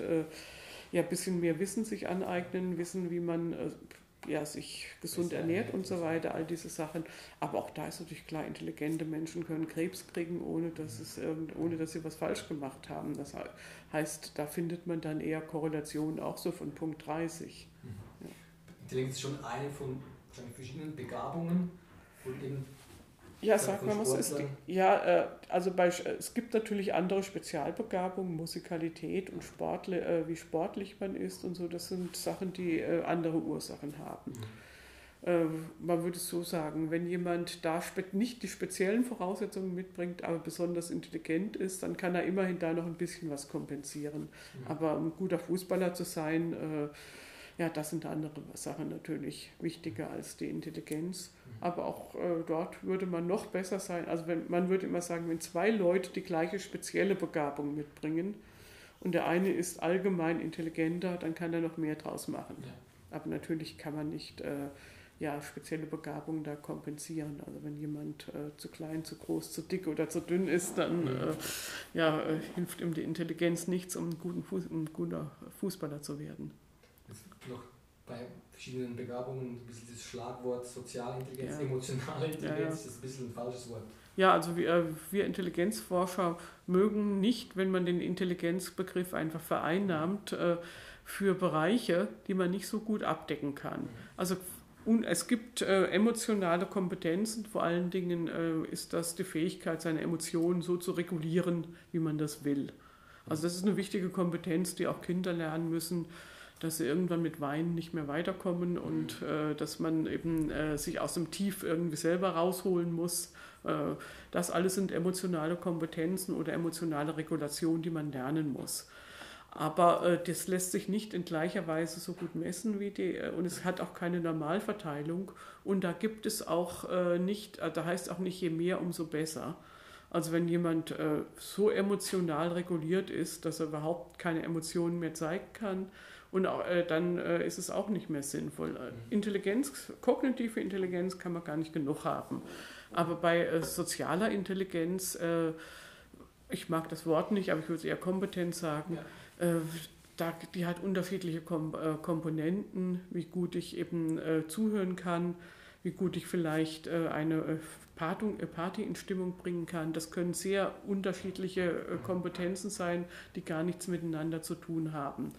ja ein bisschen mehr Wissen sich aneignen, wissen, wie man ja, sich gesund ernährt und so weiter, all diese Sachen. Aber auch da ist natürlich klar, intelligente Menschen können Krebs kriegen, ohne dass, es, ohne dass sie was falsch gemacht haben. Das heißt, da findet man dann eher Korrelationen auch so von Punkt 30. Mhm. Ja. Intelligenz ist schon eine von verschiedenen Begabungen und eben ja, sag mal, was ist die, ja, äh, also bei, es gibt natürlich andere Spezialbegabungen, Musikalität und Sportle, äh, wie sportlich man ist und so. Das sind Sachen, die äh, andere Ursachen haben. Mhm. Man würde es so sagen, wenn jemand da nicht die speziellen Voraussetzungen mitbringt, aber besonders intelligent ist, dann kann er immerhin da noch ein bisschen was kompensieren. Mhm. Aber um guter Fußballer zu sein, ja, das sind andere Sachen natürlich wichtiger als die Intelligenz. Mhm. Aber auch äh, dort würde man noch besser sein. Also wenn, man würde immer sagen, wenn zwei Leute die gleiche spezielle Begabung mitbringen und der eine ist allgemein intelligenter, dann kann er noch mehr draus machen. Ja. Aber natürlich kann man nicht äh, ja, spezielle Begabungen da kompensieren. Also wenn jemand äh, zu klein, zu groß, zu dick oder zu dünn ist, dann äh, ja, äh, hilft ihm die Intelligenz nichts, um ein, guten Fuß, um ein guter Fußballer zu werden. Noch bei verschiedenen Begabungen ein bisschen das Schlagwort Sozialintelligenz, ja. emotionale Intelligenz, ja, ja. das ist ein bisschen ein falsches Wort. Ja, also wir, wir Intelligenzforscher mögen nicht, wenn man den Intelligenzbegriff einfach vereinnahmt äh, für Bereiche, die man nicht so gut abdecken kann. Also und es gibt äh, emotionale Kompetenzen, vor allen Dingen äh, ist das die Fähigkeit, seine Emotionen so zu regulieren, wie man das will. Also das ist eine wichtige Kompetenz, die auch Kinder lernen müssen, dass sie irgendwann mit Weinen nicht mehr weiterkommen und äh, dass man eben äh, sich aus dem Tief irgendwie selber rausholen muss. Äh, das alles sind emotionale Kompetenzen oder emotionale Regulationen, die man lernen muss. Aber äh, das lässt sich nicht in gleicher Weise so gut messen wie die, äh, und es hat auch keine Normalverteilung. Und da gibt es auch äh, nicht, da heißt auch nicht je mehr, umso besser. Also wenn jemand äh, so emotional reguliert ist, dass er überhaupt keine Emotionen mehr zeigen kann, und auch, äh, dann ist es auch nicht mehr sinnvoll. Mhm. Intelligenz, kognitive Intelligenz kann man gar nicht genug haben. Aber bei sozialer Intelligenz, ich mag das Wort nicht, aber ich würde es eher Kompetenz sagen. Ja äh, da, die hat unterschiedliche Kom äh, Komponenten, wie gut ich eben äh, zuhören kann, wie gut ich vielleicht äh, eine äh, Party in Stimmung bringen kann. Das können sehr unterschiedliche äh, Kompetenzen sein, die gar nichts miteinander zu tun haben.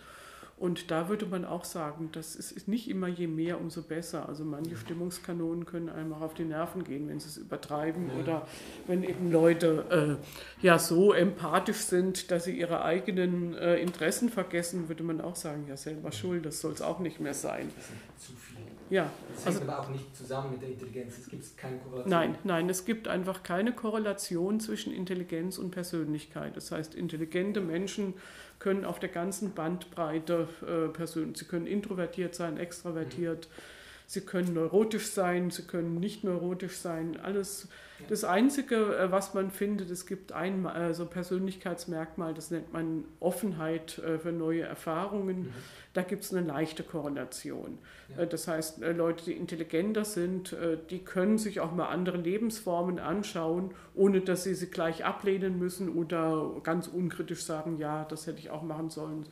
Und da würde man auch sagen, das ist nicht immer je mehr, umso besser. Also manche Stimmungskanonen können einem auch auf die Nerven gehen, wenn sie es übertreiben ja. oder wenn eben Leute äh, ja so empathisch sind, dass sie ihre eigenen äh, Interessen vergessen, würde man auch sagen, ja selber schuld, das soll es auch nicht mehr sein. Das sind zu viel. Ja. Das hängt also, aber auch nicht zusammen mit der Intelligenz. Es gibt keine Korrelation. Nein, nein, es gibt einfach keine Korrelation zwischen Intelligenz und Persönlichkeit. Das heißt, intelligente Menschen können auf der ganzen Bandbreite äh, Personen, sie können introvertiert sein, extravertiert, mhm. Sie können neurotisch sein, sie können nicht neurotisch sein, alles. Das Einzige, äh, was man findet, es gibt ein äh, so Persönlichkeitsmerkmal, das nennt man Offenheit äh, für neue Erfahrungen. Mhm da gibt es eine leichte Korrelation. Ja. Das heißt, Leute, die intelligenter sind, die können sich auch mal andere Lebensformen anschauen, ohne dass sie sie gleich ablehnen müssen oder ganz unkritisch sagen, ja, das hätte ich auch machen sollen.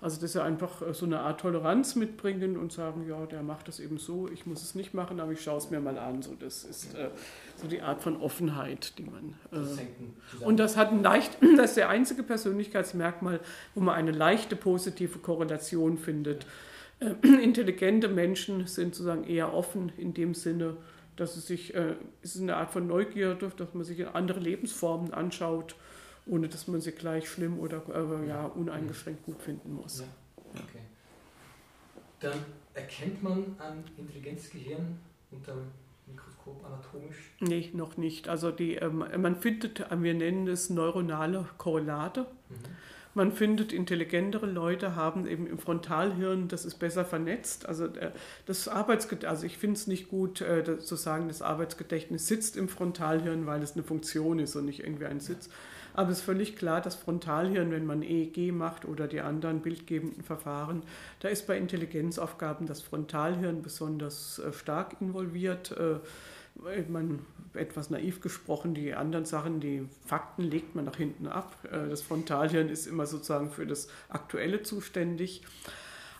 Also dass sie einfach so eine Art Toleranz mitbringen und sagen, ja, der macht das eben so, ich muss es nicht machen, aber ich schaue es mir mal an. So, das ist äh, so die Art von Offenheit, die man. Äh, und das hat ein leicht, das ist der einzige Persönlichkeitsmerkmal, wo man eine leichte positive Korrelation findet. Äh, intelligente Menschen sind sozusagen eher offen in dem Sinne, dass es sich, äh, es ist eine Art von Neugierde, dass man sich andere Lebensformen anschaut ohne dass man sie gleich schlimm oder äh, ja, uneingeschränkt gut finden muss. Ja. Okay. Dann erkennt man ein Intelligenzgehirn unter dem Mikroskop anatomisch? Nee, noch nicht. Also die, ähm, man findet, äh, wir nennen es neuronale Korrelate. Mhm. Man findet, intelligentere Leute haben eben im Frontalhirn, das ist besser vernetzt. Also äh, das Arbeitsgedächtnis, also ich finde es nicht gut äh, zu sagen, das Arbeitsgedächtnis sitzt im Frontalhirn, weil es eine Funktion ist und nicht irgendwie ein Sitz. Aber es ist völlig klar, das Frontalhirn, wenn man EEG macht oder die anderen bildgebenden Verfahren, da ist bei Intelligenzaufgaben das Frontalhirn besonders äh, stark involviert. Äh, man etwas naiv gesprochen, die anderen Sachen, die Fakten legt man nach hinten ab. Äh, das Frontalhirn ist immer sozusagen für das Aktuelle zuständig.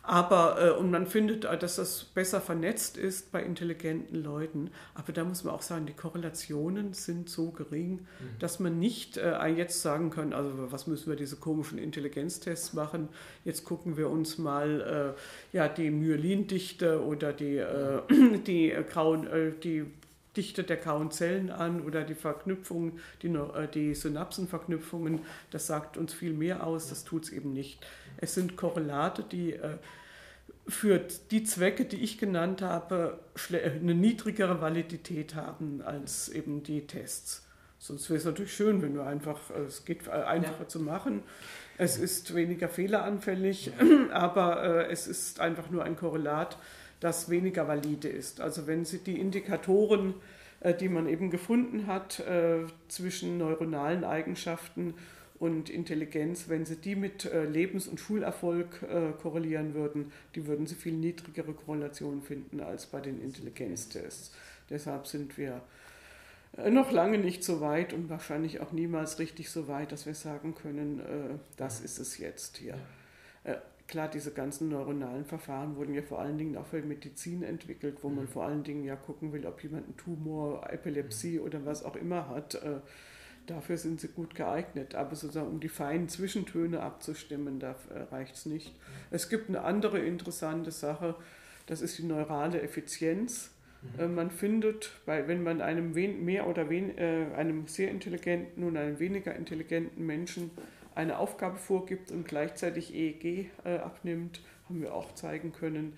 Aber, äh, und man findet, äh, dass das besser vernetzt ist bei intelligenten Leuten. Aber da muss man auch sagen, die Korrelationen sind so gering, mhm. dass man nicht jetzt sagen kann, also was müssen wir diese komischen Intelligenztests machen? Jetzt gucken wir uns mal ja, die Myelindichte oder die, die grauen, die Dichte der grauen Zellen an oder die Verknüpfungen, die, die Synapsenverknüpfungen. Das sagt uns viel mehr aus, das tut es eben nicht. Es sind Korrelate, die äh, für die Zwecke, die ich genannt habe, eine niedrigere Validität haben als eben die Tests. Sonst wäre es natürlich schön, wenn wir einfach, äh, es geht einfacher ja. zu machen. Es ist weniger fehleranfällig, aber äh, es ist einfach nur ein Korrelat, das weniger valide ist. Also wenn Sie die Indikatoren, die man eben gefunden hat zwischen neuronalen Eigenschaften und Intelligenz, wenn sie die mit äh, Lebens- und Schulerfolg äh, korrelieren würden, die würden sie viel niedrigere Korrelationen finden als bei den Intelligenztests. Deshalb sind wir äh, noch lange nicht so weit und wahrscheinlich auch niemals richtig so weit, dass wir sagen können, äh, das ist es jetzt hier. Äh, klar, diese ganzen neuronalen Verfahren wurden ja vor allen Dingen auch für Medizin entwickelt, wo man mhm. vor allen Dingen ja gucken will, ob jemand einen Tumor, Epilepsie mhm. oder was auch immer hat. Dafür sind sie gut geeignet, aber sozusagen um die feinen Zwischentöne abzustimmen, da reicht es nicht. Es gibt eine andere interessante Sache, das ist die neurale Effizienz. Mhm. Man findet, bei, wenn man einem mehr oder wen, äh, einem sehr intelligenten und einem weniger intelligenten Menschen eine Aufgabe vorgibt und gleichzeitig EEG äh, abnimmt, haben wir auch zeigen können,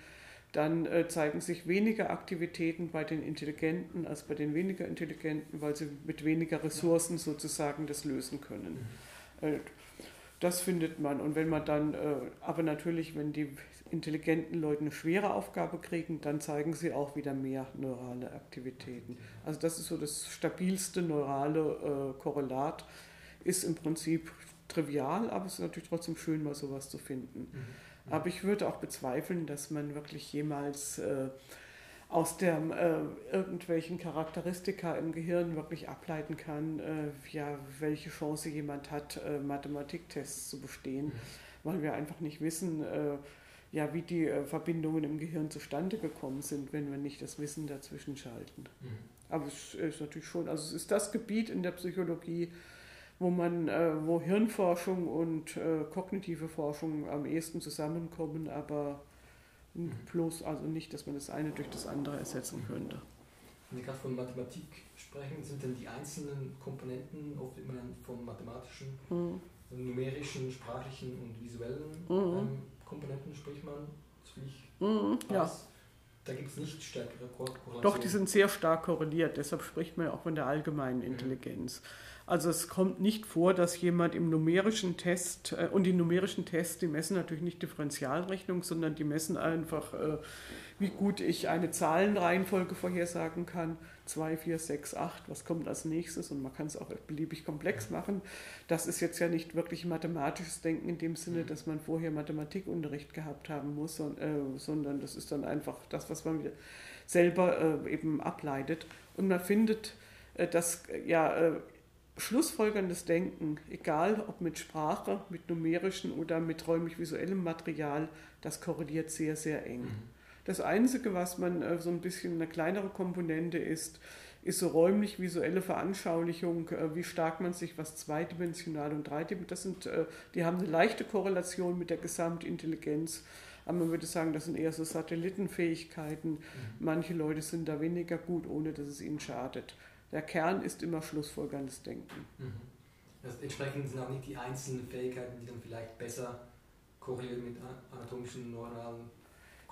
dann äh, zeigen sich weniger Aktivitäten bei den Intelligenten als bei den weniger Intelligenten, weil sie mit weniger Ressourcen sozusagen das lösen können. Mhm. Äh, das findet man. Und wenn man dann, äh, aber natürlich, wenn die intelligenten Leute eine schwere Aufgabe kriegen, dann zeigen sie auch wieder mehr neurale Aktivitäten. Also das ist so das stabilste neurale Korrelat. Ist im Prinzip trivial, aber es ist natürlich trotzdem schön, mal sowas zu finden. Mhm. Aber ich würde auch bezweifeln, dass man wirklich jemals äh, aus der, äh, irgendwelchen Charakteristika im Gehirn wirklich ableiten kann, äh, ja, welche Chance jemand hat, äh, Mathematiktests zu bestehen, mhm. weil wir einfach nicht wissen, äh, ja, wie die äh, Verbindungen im Gehirn zustande gekommen sind, wenn wir nicht das Wissen dazwischen schalten. Mhm. Aber es ist natürlich schon, also es ist das Gebiet in der Psychologie, wo man, äh, wo Hirnforschung und äh, kognitive Forschung am ehesten zusammenkommen, aber mhm. bloß, also nicht, dass man das eine durch das andere ersetzen könnte. Wenn Sie gerade von Mathematik sprechen, sind denn die einzelnen Komponenten oft immer von mathematischen, mhm. numerischen, sprachlichen und visuellen mhm. ähm, Komponenten spricht man, mhm, ja. Da gibt es nicht stärkere Korrelationen. Doch, die sind sehr stark korreliert, deshalb spricht man ja auch von der allgemeinen mhm. Intelligenz. Mhm. Also es kommt nicht vor, dass jemand im numerischen Test, äh, und die numerischen Tests, die messen natürlich nicht Differentialrechnung, sondern die messen einfach, äh, wie gut ich eine Zahlenreihenfolge vorhersagen kann. 2, 4, 6, 8, was kommt als nächstes? Und man kann es auch beliebig komplex machen. Das ist jetzt ja nicht wirklich mathematisches Denken in dem Sinne, dass man vorher Mathematikunterricht gehabt haben muss, äh, sondern das ist dann einfach das, was man selber äh, eben ableitet. Und man findet, äh, dass ja schlussfolgerndes Denken, egal ob mit Sprache, mit numerischen oder mit räumlich-visuellem Material, das korreliert sehr, sehr eng. Mhm. Das Einzige, was man äh, so ein bisschen eine kleinere Komponente ist, ist so räumlich-visuelle Veranschaulichung, äh, wie stark man sich was zweidimensional und dreidimensional, das sind, äh, die haben eine leichte Korrelation mit der Gesamtintelligenz. Aber man würde sagen, das sind eher so Satellitenfähigkeiten. Mhm. Manche Leute sind da weniger gut, ohne dass es ihnen schadet der Kern ist immer schlussfolgerndes Denken. Mhm. Das entsprechend sind auch nicht die einzelnen Fähigkeiten, die dann vielleicht besser korrelieren mit anatomischen, neuralen.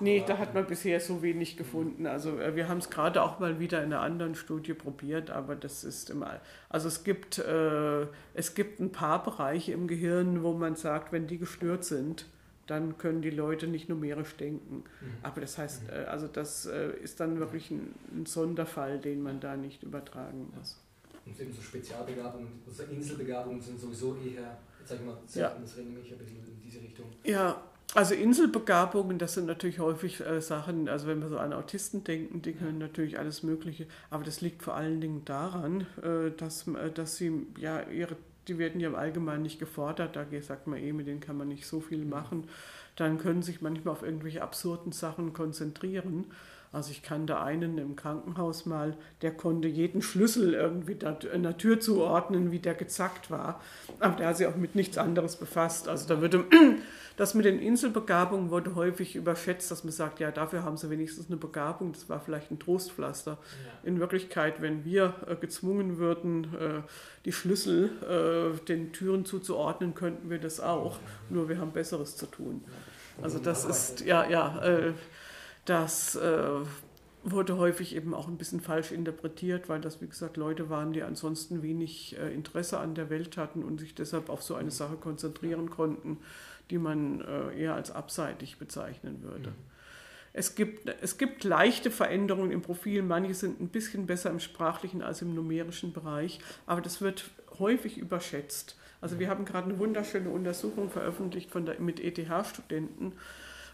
Nee, da hat man bisher so wenig gefunden. Also äh, wir haben es gerade auch mal wieder in einer anderen Studie probiert, aber das ist immer. Also es gibt, äh, es gibt ein paar Bereiche im Gehirn, wo man sagt, wenn die gestört sind, dann können die Leute nicht numerisch denken. Mhm. Aber das heißt, mhm. äh, also das äh, ist dann wirklich ein, ein, Sonderfall, den man da nicht übertragen muss. Und eben so Spezialbegabungen, also Inselbegabungen sind sowieso eher, sag ich mal, ja. das renne mich ein bisschen in diese Richtung. Ja, also Inselbegabungen, das sind natürlich häufig äh, Sachen, also wenn wir so an Autisten denken, die können natürlich alles Mögliche, aber das liegt vor allen Dingen daran, äh, dass, äh, dass sie ja ihre die werden ja im Allgemeinen nicht gefordert, da sagt man eh, mit denen kann man nicht so viel machen. Dann können sich manchmal auf irgendwelche absurden Sachen konzentrieren. Also ich kannte einen im Krankenhaus mal, der konnte jeden Schlüssel irgendwie einer Tür zuordnen, wie der gezackt war. Aber der hat sich auch mit nichts anderes befasst. Also da würde das mit den Inselbegabungen wurde häufig überschätzt, dass man sagt, ja, dafür haben sie wenigstens eine Begabung, das war vielleicht ein Trostpflaster. Ja. In Wirklichkeit, wenn wir äh, gezwungen würden, äh, die Schlüssel äh, den Türen zuzuordnen, könnten wir das auch. Nur wir haben Besseres zu tun. Also das ist, ja, ja, äh, das äh, wurde häufig eben auch ein bisschen falsch interpretiert, weil das, wie gesagt, Leute waren, die ansonsten wenig äh, Interesse an der Welt hatten und sich deshalb auf so eine Sache konzentrieren konnten die man äh, eher als abseitig bezeichnen würde. Mhm. Es gibt, es gibt leichte Veränderungen im Profil. Manche sind ein bisschen besser im sprachlichen als im numerischen Bereich. Aber das wird häufig überschätzt. Also wir haben gerade eine wunderschöne Untersuchung veröffentlicht von der, mit ETH-Studenten,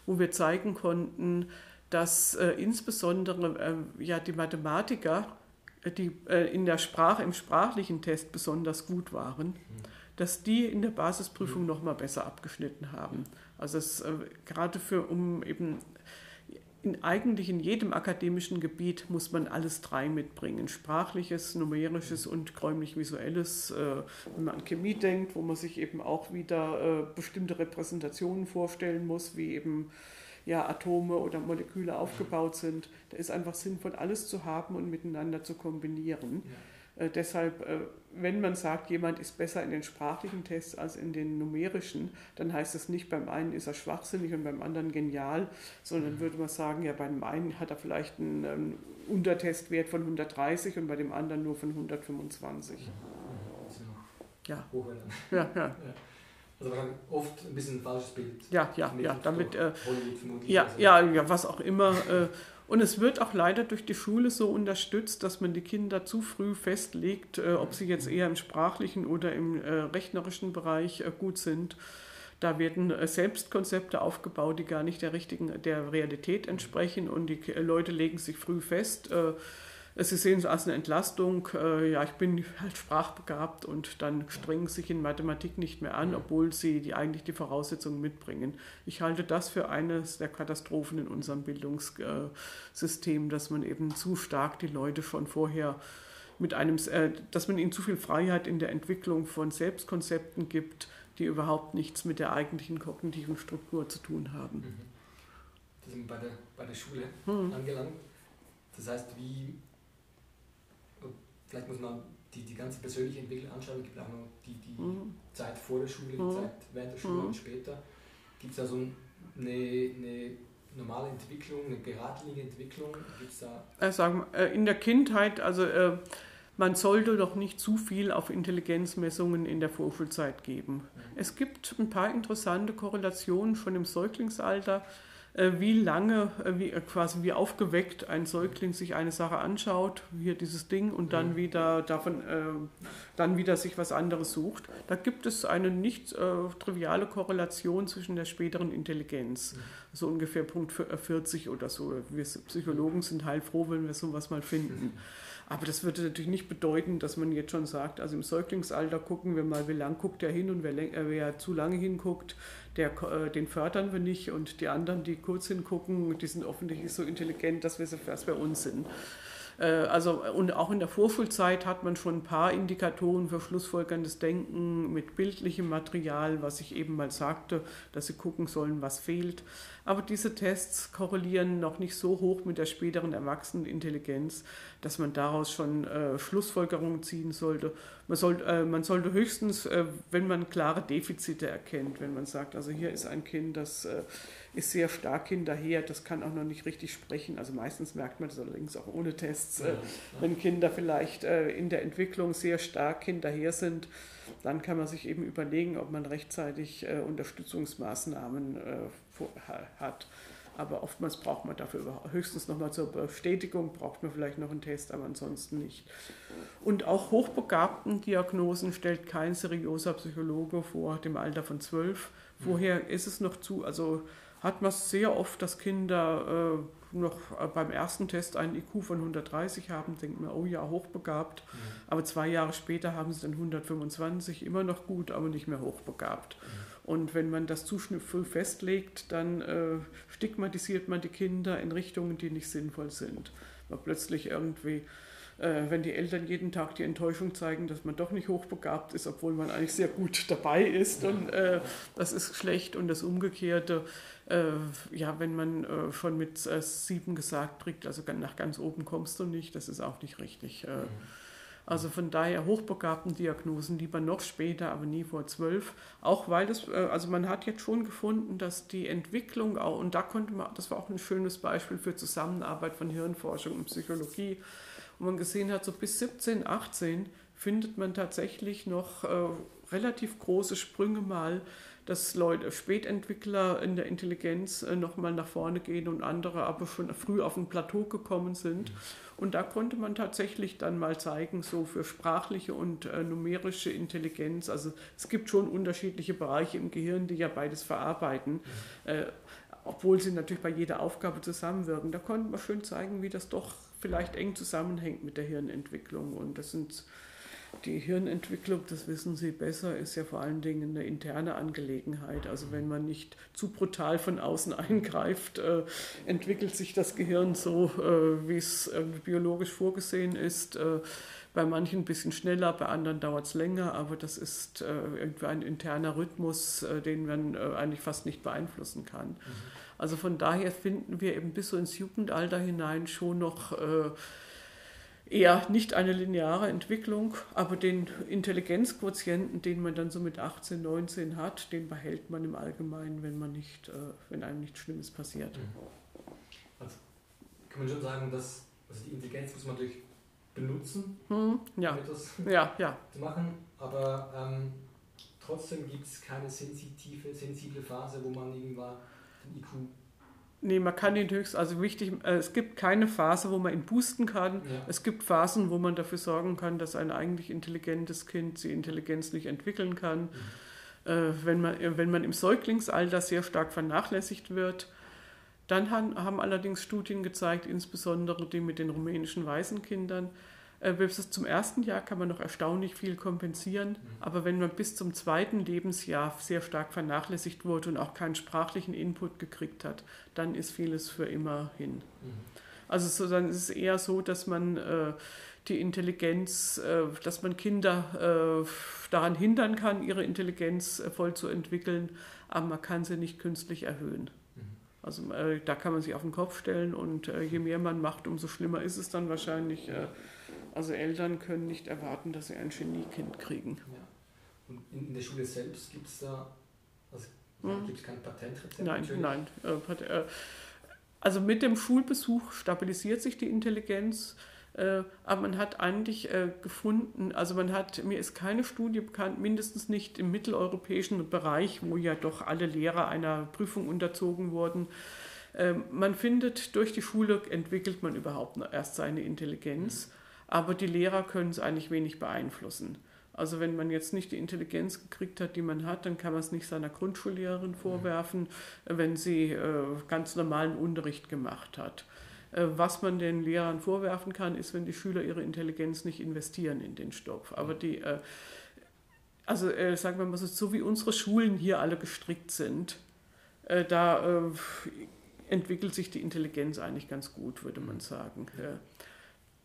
wo wir zeigen konnten, dass äh, insbesondere äh, ja, die Mathematiker, äh, die äh, in der Sprache, im sprachlichen Test besonders gut waren, dass die in der Basisprüfung noch mal besser abgeschnitten haben. Also es, äh, gerade für um eben in, eigentlich in jedem akademischen Gebiet muss man alles drei mitbringen. Sprachliches, numerisches und räumlich-visuelles. Äh, wenn man an Chemie denkt, wo man sich eben auch wieder bestimmte Repräsentationen vorstellen muss, wie eben ja, Atome oder Moleküle aufgebaut sind. Da ist einfach sinnvoll, alles zu haben und miteinander zu kombinieren. Ja. Äh, deshalb, äh, wenn man sagt, jemand ist besser in den sprachlichen Tests als in den numerischen, dann heißt es nicht, beim einen ist er schwachsinnig und beim anderen genial, sondern mhm. würde man sagen, ja, beim einen hat er vielleicht einen, einen Untertestwert von 130 und bei dem anderen nur von 125. Mhm. Ja. Ja, ja. ja. Also oft ein bisschen ein falsches Bild. Ja, ja, ja, damit, äh, ja, ja, ja, was auch immer. Äh, und es wird auch leider durch die Schule so unterstützt, dass man die Kinder zu früh festlegt, äh, ob sie jetzt eher im sprachlichen oder im äh, rechnerischen Bereich äh, gut sind. Da werden äh, Selbstkonzepte aufgebaut, die gar nicht der richtigen, der Realität entsprechen und die Leute legen sich früh fest Sie sehen es als eine Entlastung, äh, ja, ich bin halt sprachbegabt und dann strengen sich in Mathematik nicht mehr an, obwohl sie die, eigentlich die Voraussetzungen mitbringen. Ich halte das für eines der Katastrophen in unserem Bildungssystem, dass man eben zu stark die Leute schon vorher mit einem, äh, dass man ihnen zu viel Freiheit in der Entwicklung von Selbstkonzepten gibt, die überhaupt nichts mit der eigentlichen kognitiven Struktur zu tun haben. Mhm. Da sind wir bei der, bei der Schule hm. angelangt. Das heißt, wie vielleicht muss man die, die ganze persönliche Entwicklung anschauen. Es gibt auch noch die, die mhm. Zeit vor der Schule, die mhm. Zeit während der Schule mhm. und später. Gibt es da so eine, eine normale Entwicklung, eine geradlinige Entwicklung? Gibt's da äh, sagen, äh, in der Kindheit, also äh, man sollte doch nicht zu viel auf Intelligenzmessungen in der Vorschulzeit geben. Mhm. Es gibt ein paar interessante Korrelationen schon im Säuglingsalter wie lange, äh, wie, äh, quasi wie aufgeweckt ein Säugling sich eine Sache anschaut, hier dieses Ding, und dann wieder davon, äh, dann wieder sich was anderes sucht. Da gibt es eine nicht äh, triviale Korrelation zwischen der späteren Intelligenz. Mhm. So ungefähr Punkt 40 oder so. Wir Psychologen sind heilfroh, wenn wir sowas mal finden. Aber das würde natürlich nicht bedeuten, dass man jetzt schon sagt, also im Säuglingsalter gucken wir mal, wie lang guckt er hin und wer, wer zu lange hinguckt, der, äh, den fördern wir nicht und die anderen, die kurz hingucken, die sind offensichtlich so intelligent, dass wir sie erst bei uns sind. Äh, also, und auch in der Vorschulzeit hat man schon ein paar Indikatoren für schlussfolgerndes Denken mit bildlichem Material, was ich eben mal sagte, dass sie gucken sollen, was fehlt. Aber diese Tests korrelieren noch nicht so hoch mit der späteren Erwachsenenintelligenz, dass man daraus schon äh, Schlussfolgerungen ziehen sollte. Man, soll, äh, man sollte höchstens, äh, wenn man klare Defizite erkennt, wenn man sagt, also hier ist ein Kind, das äh, ist sehr stark hinterher, das kann auch noch nicht richtig sprechen. Also meistens merkt man das allerdings auch ohne Tests, äh, wenn Kinder vielleicht äh, in der Entwicklung sehr stark hinterher sind dann kann man sich eben überlegen, ob man rechtzeitig äh, Unterstützungsmaßnahmen hat. Aber oftmals braucht man dafür höchstens nochmal zur Bestätigung, braucht man vielleicht noch einen Test, aber ansonsten nicht. Und auch hochbegabten Diagnosen stellt kein seriöser Psychologe vor dem Alter von zwölf. Vorher ist es noch zu, also hat man sehr oft, dass Kinder äh, noch äh, beim ersten Test einen IQ von 130 haben, denkt man, oh ja, hochbegabt. Mhm. Aber zwei Jahre später haben sie dann 125, immer noch gut, aber nicht mehr hochbegabt. Mhm. Und wenn man das zu früh festlegt, dann äh, stigmatisiert man die Kinder in Richtungen, die nicht sinnvoll sind. Man plötzlich irgendwie äh, wenn die Eltern jeden Tag die Enttäuschung zeigen, dass man doch nicht hochbegabt ist, obwohl man eigentlich sehr gut dabei ist. Und äh, das ist schlecht. Und das Umgekehrte, äh, ja, wenn man äh, schon mit äh, sieben gesagt kriegt, also nach ganz oben kommst du nicht, das ist auch nicht richtig. Äh. Also von daher hochbegabten Diagnosen lieber noch später, aber nie vor zwölf. Auch weil das, also man hat jetzt schon gefunden, dass die Entwicklung auch, und da konnte man, das war auch ein schönes Beispiel für Zusammenarbeit von Hirnforschung und Psychologie, wo man gesehen hat, so bis 17, 18 findet man tatsächlich noch äh, relativ große Sprünge mal, dass Leute, Spätentwickler in der Intelligenz äh, nochmal nach vorne gehen und andere aber schon früh auf ein Plateau gekommen sind. Und da konnte man tatsächlich dann mal zeigen, so für sprachliche und äh, numerische Intelligenz, also es gibt schon unterschiedliche Bereiche im Gehirn, die ja beides verarbeiten. Äh, obwohl sie natürlich bei jeder Aufgabe zusammenwirken. Da konnte man schön zeigen, wie das doch vielleicht eng zusammenhängt mit der Hirnentwicklung. Und das sind die Hirnentwicklung, das wissen Sie besser, ist ja vor allen Dingen eine interne Angelegenheit. Also wenn man nicht zu brutal von außen eingreift, äh, entwickelt sich das Gehirn so, äh, wie es äh, biologisch vorgesehen ist. Äh, bei manchen ein bisschen schneller, bei anderen dauert es länger, aber das ist äh, irgendwie ein interner Rhythmus, äh, den man eigentlich fast nicht beeinflussen kann. Mhm. Also von daher finden wir eben bis so ins Jugendalter hinein schon noch eher nicht eine lineare Entwicklung, aber den Intelligenzquotienten, den man dann so mit 18, 19 hat, den behält man im Allgemeinen, wenn man nicht, äh, wenn einem nichts Schlimmes passiert. Mhm. Also kann man schon sagen, dass also die Intelligenz muss man natürlich benutzen, hm, ja. um etwas ja, ja. zu machen, aber ähm, trotzdem gibt es keine sensitive, sensible Phase, wo man irgendwann IQ Nee, man kann ihn höchst, also wichtig, äh, es gibt keine Phase, wo man ihn boosten kann. Ja. Es gibt Phasen, wo man dafür sorgen kann, dass ein eigentlich intelligentes Kind die Intelligenz nicht entwickeln kann. Mhm. Äh, wenn, man, wenn man im Säuglingsalter sehr stark vernachlässigt wird, dann haben, haben allerdings Studien gezeigt, insbesondere die mit den rumänischen Waisenkindern, äh, bis zum ersten Jahr kann man noch erstaunlich viel kompensieren, mhm. aber wenn man bis zum zweiten Lebensjahr sehr stark vernachlässigt wurde und auch keinen sprachlichen Input gekriegt hat, dann ist vieles für immer hin. Mhm. Also so, dann ist es eher so, dass man äh, die Intelligenz, äh, dass man Kinder äh, daran hindern kann, ihre Intelligenz äh, voll zu entwickeln, aber man kann sie nicht künstlich erhöhen. Mhm. Also äh, da kann man sich auf den Kopf stellen und je mehr man macht, umso schlimmer ist es dann wahrscheinlich. Also Eltern können nicht erwarten, dass sie ein Geniekind kriegen. Ja. Und in, der Schule selbst gibt es da also, hm. gibt es kein Patentrezept? Nein, natürlich? nein. Äh, äh, also mit dem Schulbesuch stabilisiert sich die Intelligenz. Äh, aber man hat eigentlich gefunden, also man hat, mir ist keine Studie bekannt, mindestens nicht im mitteleuropäischen Bereich, wo ja doch alle Lehrer einer Prüfung unterzogen wurden. Man findet, durch die Schule entwickelt man überhaupt erst seine Intelligenz. Mhm aber die Lehrer können es eigentlich wenig beeinflussen. Also wenn man jetzt nicht die Intelligenz gekriegt hat, die man hat, dann kann man es nicht seiner Grundschullehrerin vorwerfen, wenn sie äh, ganz normalen Unterricht gemacht hat. Äh, was man den Lehrern vorwerfen kann, ist, wenn die Schüler ihre Intelligenz nicht investieren in den Stoff. Aber die, äh, also äh, sagen wir mal so, so wie unsere Schulen hier alle gestrickt sind, äh, da äh, entwickelt sich die Intelligenz eigentlich ganz gut, würde man sagen. Ja.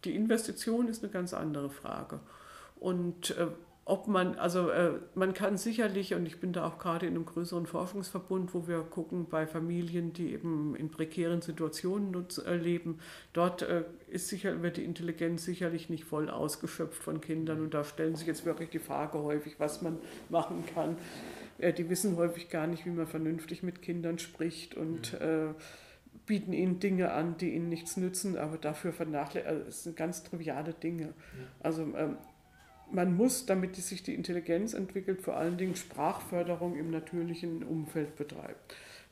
Die Investition ist eine ganz andere Frage. Und äh, ob man, also äh, man kann sicherlich, und ich bin da auch gerade in einem größeren Forschungsverbund, wo wir gucken bei Familien, die eben in prekären Situationen äh, leben, dort äh, ist sicher, wird die Intelligenz sicherlich nicht voll ausgeschöpft von Kindern. Und da stellen sich jetzt wirklich die Frage häufig, was man machen kann. Äh, die wissen häufig gar nicht, wie man vernünftig mit Kindern spricht und äh, bieten ihnen Dinge an, die ihnen nichts nützen, aber dafür vernachlässigen. Also es sind ganz triviale Dinge. Ja. Also ähm, man muss, damit sich die Intelligenz entwickelt, vor allen Dingen Sprachförderung im natürlichen Umfeld betreiben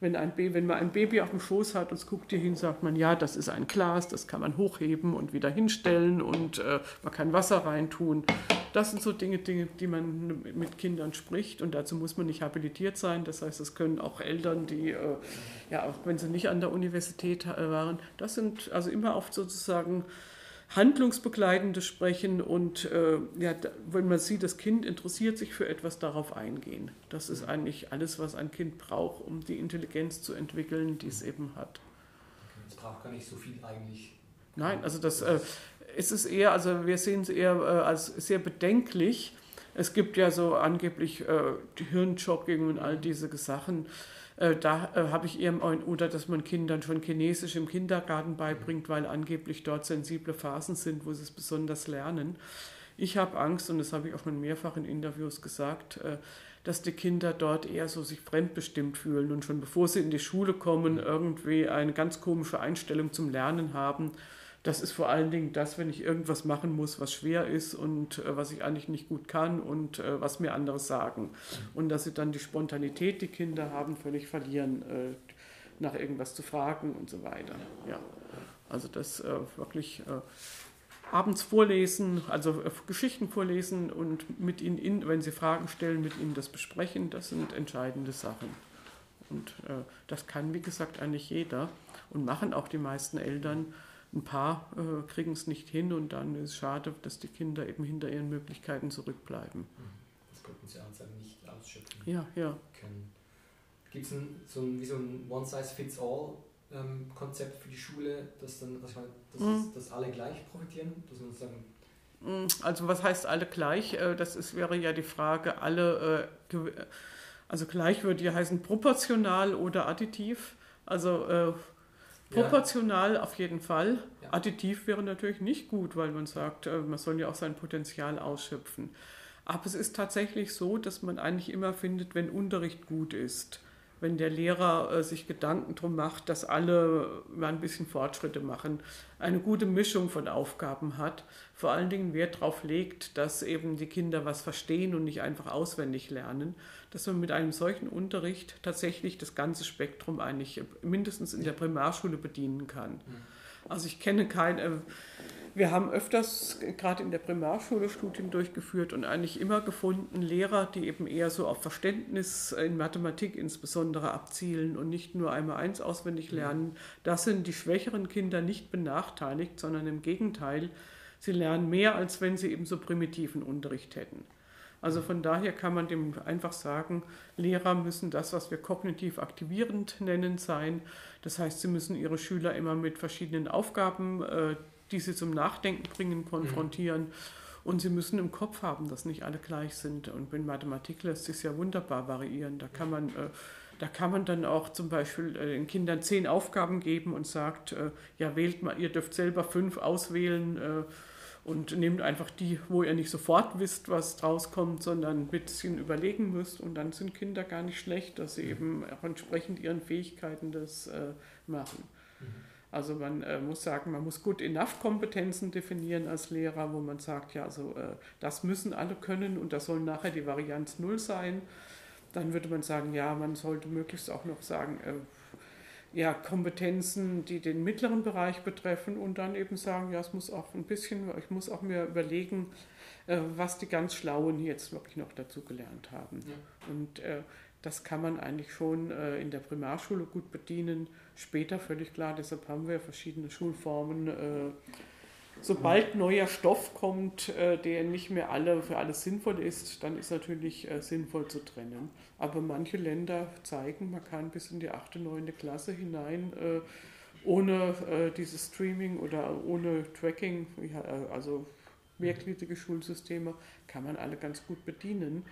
wenn, ein Baby, wenn man ein Baby auf dem Schoß hat und es guckt dir hin, sagt man, ja, das ist ein Glas, das kann man hochheben und wieder hinstellen und äh, man kann Wasser reintun. Das sind so Dinge, Dinge, die man mit Kindern spricht und dazu muss man nicht habilitiert sein. Das heißt, es können auch Eltern, die, äh, ja, auch wenn sie nicht an der Universität äh, waren, das sind also immer oft sozusagen handlungsbegleitendes Sprechen und äh, ja, wenn man sieht, das Kind interessiert sich für etwas, darauf eingehen. Das ist eigentlich alles, was ein Kind braucht, um die Intelligenz zu entwickeln, die es eben hat. Es braucht gar nicht so viel eigentlich. Nein, also das äh, ist es eher, also wir sehen es eher äh, als sehr bedenklich. Es gibt ja so angeblich äh, Hirnjogging und all diese Sachen. Äh, da äh, habe ich eher, oder dass man Kindern schon Chinesisch im Kindergarten beibringt, weil angeblich dort sensible Phasen sind, wo sie es besonders lernen. Ich habe Angst, und das habe ich auch schon mehrfach in Interviews gesagt, äh, dass die Kinder dort eher so sich fremdbestimmt fühlen und schon bevor sie in die Schule kommen, irgendwie eine ganz komische Einstellung zum Lernen haben. Das ist vor allen Dingen das, wenn ich irgendwas machen muss, was schwer ist und äh, was ich eigentlich nicht gut kann und äh, was mir andere sagen. Und dass sie dann die Spontanität, die Kinder haben, völlig verlieren, äh, nach irgendwas zu fragen und so weiter. Ja. Also das äh, wirklich äh, abends vorlesen, also äh, Geschichten vorlesen und mit ihnen, in, wenn sie Fragen stellen, mit ihnen das besprechen, das sind entscheidende Sachen. Und das kann, wie gesagt, eigentlich jeder und machen auch die meisten Eltern ein paar äh, kriegen es nicht hin und dann ist es schade, dass die Kinder eben hinter ihren Möglichkeiten zurückbleiben. Das Potenzial nicht ausschöpfen ja, ja. können. Gibt es ein, so ein, wie so ein One-Size-Fits-All-Konzept ähm, für die Schule, dass, dann, dass, dass, mhm. dass alle gleich profitieren? Dass man sagen, mhm, also was heißt alle gleich? Äh, das ist, wäre ja die Frage, alle, äh, also gleich würde ja heißen proportional oder additiv. Also äh, Proportional ja. auf jeden Fall. Ja. Additiv wäre natürlich nicht gut, weil man sagt, äh, man soll ja auch sein Potenzial ausschöpfen. Aber es ist tatsächlich so, dass man eigentlich immer findet, wenn Unterricht gut ist wenn der Lehrer äh, sich Gedanken darum macht, dass alle mal ein bisschen Fortschritte machen, eine gute Mischung von Aufgaben hat, vor allen Dingen Wert darauf legt, dass eben die Kinder was verstehen und nicht einfach auswendig lernen, dass man mit einem solchen Unterricht tatsächlich das ganze Spektrum eigentlich mindestens in der Primarschule bedienen kann. Also ich kenne keine wir haben öfters gerade in der Primarschule Studien durchgeführt und eigentlich immer gefunden, Lehrer, die eben eher so auf Verständnis in Mathematik insbesondere abzielen und nicht nur einmal eins auswendig lernen. Das sind die schwächeren Kinder nicht benachteiligt, sondern im Gegenteil, sie lernen mehr, als wenn sie eben so primitiven Unterricht hätten. Also von daher kann man dem einfach sagen, Lehrer müssen das, was wir kognitiv aktivierend nennen, sein. Das heißt, sie müssen ihre Schüler immer mit verschiedenen Aufgaben äh, die sie zum Nachdenken bringen, konfrontieren. Mhm. Und sie müssen im Kopf haben, dass nicht alle gleich sind. Und in Mathematik lässt sich ja wunderbar variieren. Da kann man, äh, da kann man dann auch zum Beispiel äh, den Kindern zehn Aufgaben geben und sagt, äh, ja, wählt mal, ihr dürft selber fünf auswählen äh, und nehmt einfach die, wo ihr nicht sofort wisst, was draus kommt, sondern ein bisschen überlegen müsst. Und dann sind Kinder gar nicht schlecht, dass sie mhm. eben auch entsprechend ihren Fähigkeiten das machen. Also man äh, muss sagen, man muss gut Enough-Kompetenzen definieren als Lehrer, wo man sagt, ja, also äh, das müssen alle können und das soll nachher die Varianz null sein. Dann würde man sagen, ja, man sollte möglichst auch noch sagen, äh, ja, Kompetenzen, die den mittleren Bereich betreffen und dann eben sagen, ja, es muss auch ein bisschen, ich muss auch mir überlegen, äh, was die ganz Schlauen jetzt wirklich noch dazu gelernt haben. Ja. Und äh, das kann man eigentlich schon äh, in der Primarschule gut bedienen. Später völlig klar, deshalb haben wir verschiedene Schulformen. Äh, sobald neuer Stoff kommt, äh, der nicht mehr alle für alles sinnvoll ist, dann ist natürlich äh, sinnvoll zu trennen. Aber manche Länder zeigen, man kann bis in die 8., 9. Klasse hinein äh, ohne äh, dieses Streaming oder ohne Tracking, also mehrgliedrige Schulsysteme, kann man alle ganz gut bedienen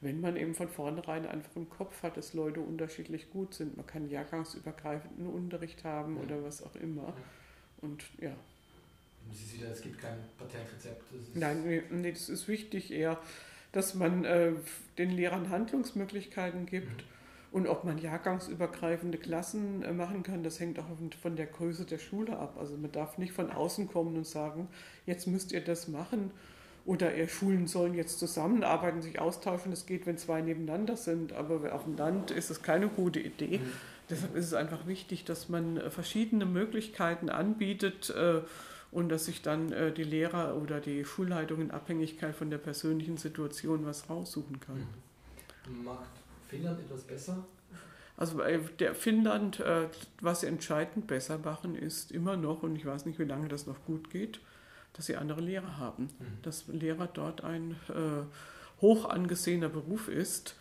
wenn man eben von vornherein einfach im Kopf hat, dass Leute unterschiedlich gut sind. Man kann jahrgangsübergreifenden Unterricht haben ja. oder was auch immer. Ja. Und ja. Sie wieder, es gibt kein Patentrezept. Nein, nee, nee, das ist wichtig eher, dass man äh, den Lehrern Handlungsmöglichkeiten gibt. Mhm. Und ob man jahrgangsübergreifende Klassen äh, machen kann, das hängt auch von der Größe der Schule ab. Also man darf nicht von außen kommen und sagen, jetzt müsst ihr das machen oder Schulen sollen jetzt zusammenarbeiten, sich austauschen. Das geht, wenn zwei nebeneinander sind, aber auf dem Land ist es keine gute Idee. Mhm. Deshalb ist es einfach wichtig, dass man äh, verschiedene Möglichkeiten anbietet äh, und dass sich dann äh, die Lehrer oder die Schulleitung in Abhängigkeit von der persönlichen Situation was raussuchen kann. Mhm. Macht Finnland etwas besser? Also der Finnland, was sie entscheidend besser machen, ist immer noch, und ich weiß nicht, wie lange das noch gut geht, dass sie andere Lehrer haben. Mhm. Dass Lehrer dort ein äh, hoch angesehener Beruf ist,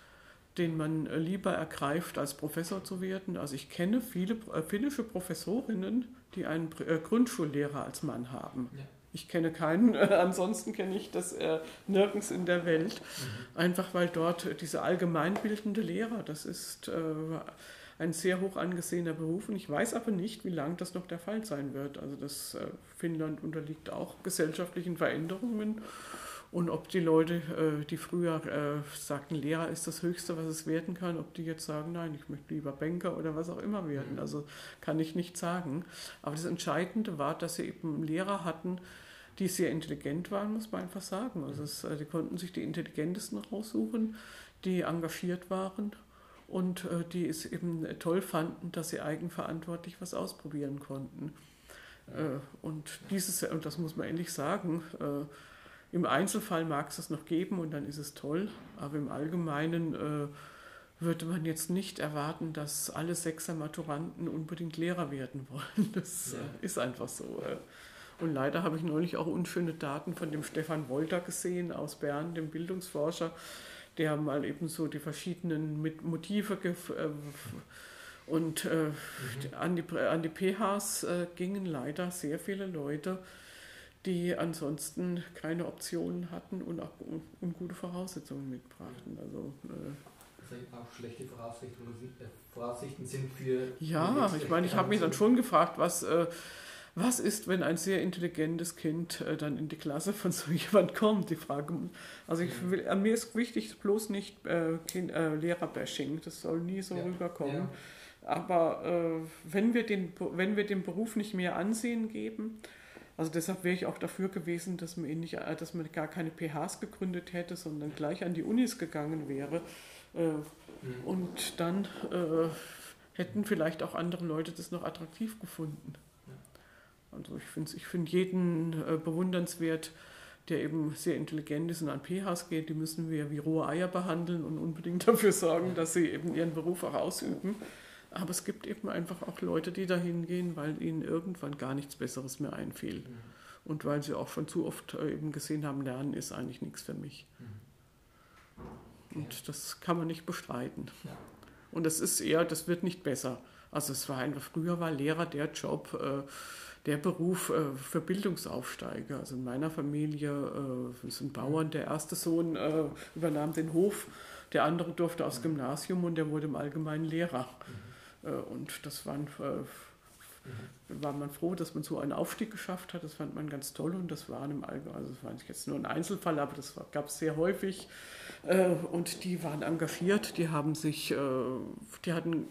den man äh, lieber ergreift, als Professor zu werden. Also ich kenne viele äh, finnische Professorinnen, die einen äh, Grundschullehrer als Mann haben. Ja. Ich kenne keinen, äh, ansonsten kenne ich das äh, nirgends in der Welt. Mhm. Einfach weil dort diese allgemeinbildende Lehrer, das ist ein sehr hoch angesehener Beruf und ich weiß aber nicht, wie lange das noch der Fall sein wird. Also das äh, Finnland unterliegt auch gesellschaftlichen Veränderungen Und ob die Leute, äh, die früher äh, sagten, Lehrer ist das Höchste, was es werden kann, ob die jetzt sagen, nein, ich möchte lieber Banker oder was auch immer werden. Mhm. Also kann ich nicht sagen. Aber das Entscheidende war, dass sie eben Lehrer hatten, die sehr intelligent waren, muss man einfach sagen. Also es, äh, die konnten sich die intelligentesten raussuchen, die engagiert waren und die es eben toll fanden, dass sie eigenverantwortlich was ausprobieren konnten. Und dieses, und das muss man endlich sagen, im Einzelfall mag es das noch geben und dann ist es toll, aber im Allgemeinen äh, würde man jetzt nicht erwarten, dass alle Sechser-Maturanten unbedingt Lehrer werden wollen. Das ja. äh, ist einfach so. Äh. Und leider habe ich neulich auch unschöne Daten von dem Stefan Wolter gesehen aus Bern, dem Bildungsforscher, der mal eben so die verschiedenen Motive äh, und äh, mhm. an, die, an die PHs äh, gingen leider sehr viele Leute, die ansonsten keine Optionen hatten und auch ungute Voraussetzungen mitbrachten. Also, äh, auch schlechte Voraussichten, Voraussichten sind für. Ja, ich meine, ich habe mich dann schon gefragt, was, äh, was ist, wenn ein sehr intelligentes Kind äh, dann in die Klasse von so jemand kommt? Die Frage. Also ich will, an mir ist wichtig bloß nicht äh, kind, äh, Lehrerbashing, das soll nie so ja. rüberkommen. Ja. Aber wenn, wir den, wenn wir dem Beruf nicht mehr Ansehen geben, also deshalb wäre ich auch dafür gewesen, dass man, nicht, äh, dass man gar keine PHs gegründet hätte, sondern gleich an die Unis gegangen wäre. Äh, mhm. Und dann äh, hätten vielleicht auch andere Leute das noch attraktiv gefunden. Also ich finde ich find jeden bewundernswert, der eben sehr intelligent ist und an PHs geht. Die müssen wir wie rohe Eier behandeln und unbedingt dafür sorgen, dass sie eben ihren Beruf auch ausüben. Aber es gibt eben einfach auch Leute, die dahin gehen, weil ihnen irgendwann gar nichts Besseres mehr einfiel. Mhm. Und weil sie auch schon zu oft äh, eben gesehen haben, Lernen ist eigentlich nichts für mich. Mhm. Und das kann man nicht bestreiten. Ja. Und das ist eher, das wird nicht besser. Also es war einfach, früher war Lehrer der Job, äh, der Beruf äh, für Bildungsaufsteiger. Also in meiner Familie sind Bauern, der erste Sohn übernahm den Hof, der andere durfte aufs Gymnasium und der wurde im Allgemeinen Lehrer. Mhm. Äh, und das waren, äh, war man froh, dass man so einen Aufstieg geschafft hat. Das fand man ganz toll und das war im Allgemeinen, also das war jetzt nur ein Einzelfall, aber das gab es sehr häufig. Äh, und die waren engagiert, die haben sich, die hatten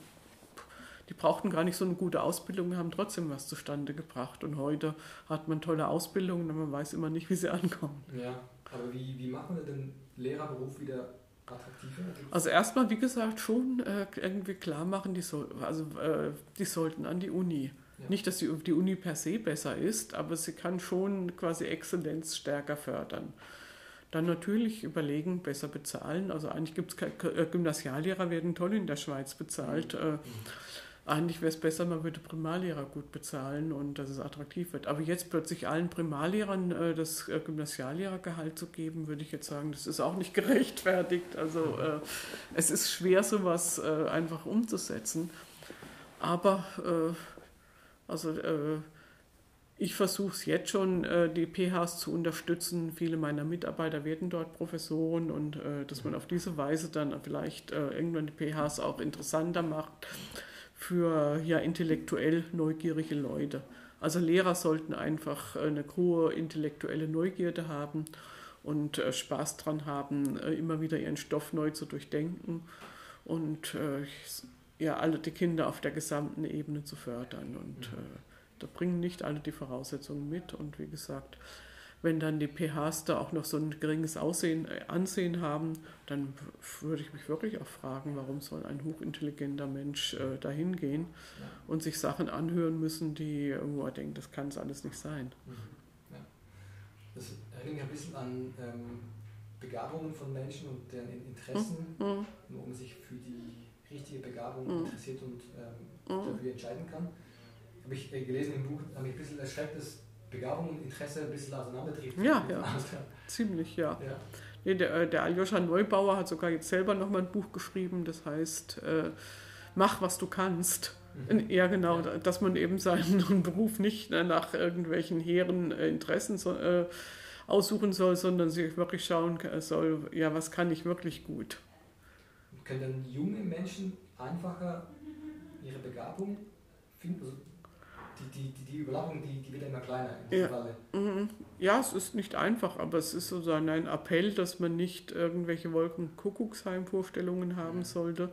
die brauchten gar nicht so eine gute Ausbildung, haben trotzdem was zustande gebracht. Und heute hat man tolle Ausbildungen, aber man weiß immer nicht, wie sie ankommen. Ja, aber wie, wie macht man den Lehrerberuf wieder attraktiver? Also erstmal, wie gesagt, schon äh, irgendwie klar machen, die, soll, also, äh, die sollten an die Uni. Ja. Nicht, dass die, die Uni per se besser ist, aber sie kann schon quasi Exzellenz stärker fördern. Dann natürlich überlegen, besser bezahlen. Also eigentlich gibt es äh, Gymnasiallehrer werden toll in der Schweiz bezahlt. Mhm. Eigentlich wäre es besser, man würde Primarlehrer gut bezahlen und dass es attraktiv wird. Aber jetzt plötzlich allen Primarlehrern äh, das äh, Gymnasiallehrergehalt zu geben, würde ich jetzt sagen, das ist auch nicht gerechtfertigt. Also äh, es ist schwer, sowas äh, einfach umzusetzen. Aber äh, also äh, ich versuche es jetzt schon, die PHs zu unterstützen. Viele meiner Mitarbeiter werden dort Professoren und dass man auf diese Weise dann vielleicht irgendwann die PHs auch interessanter macht für ja, intellektuell neugierige Leute. Also Lehrer sollten einfach eine hohe intellektuelle Neugierde haben und äh, Spaß dran haben, äh, immer wieder ihren Stoff neu zu durchdenken und äh, ja, alle die Kinder auf der gesamten Ebene zu fördern. Und äh, da bringen nicht alle die Voraussetzungen mit. Und wie gesagt, wenn dann die PHs da auch noch so ein geringes Aussehen, äh, Ansehen haben, dann würde ich mich wirklich auch fragen, warum soll ein hochintelligenter Mensch äh, dahin gehen ja. und sich Sachen anhören müssen, die irgendwo er denkt, das kann es alles nicht sein. Mhm. Ja. Das erinnert ein bisschen an ähm, Begabungen von Menschen und deren Interessen, mhm. wo man sich für die richtige Begabung mhm. interessiert und ähm, mhm. dafür entscheiden kann. Habe ich äh, gelesen im Buch, habe ich ein bisschen erschreckt, dass Begabung und Interesse ein bisschen auseinandertreten. Ja, ja. ziemlich, ja. ja. Nee, der, äh, der Aljoscha Neubauer hat sogar jetzt selber nochmal ein Buch geschrieben, das heißt, äh, mach, was du kannst. Mhm. Ja, genau, ja. dass man eben seinen Beruf nicht äh, nach irgendwelchen hehren äh, Interessen so, äh, aussuchen soll, sondern sich wirklich schauen soll, ja, was kann ich wirklich gut. Können dann junge Menschen einfacher ihre Begabung finden? Also die, die, die, die Überlappung, die, die wird immer kleiner in ja. Falle. Mhm. Ja, es ist nicht einfach, aber es ist sozusagen ein Appell, dass man nicht irgendwelche Wolkenkuckucksheim-Vorstellungen haben ja. sollte,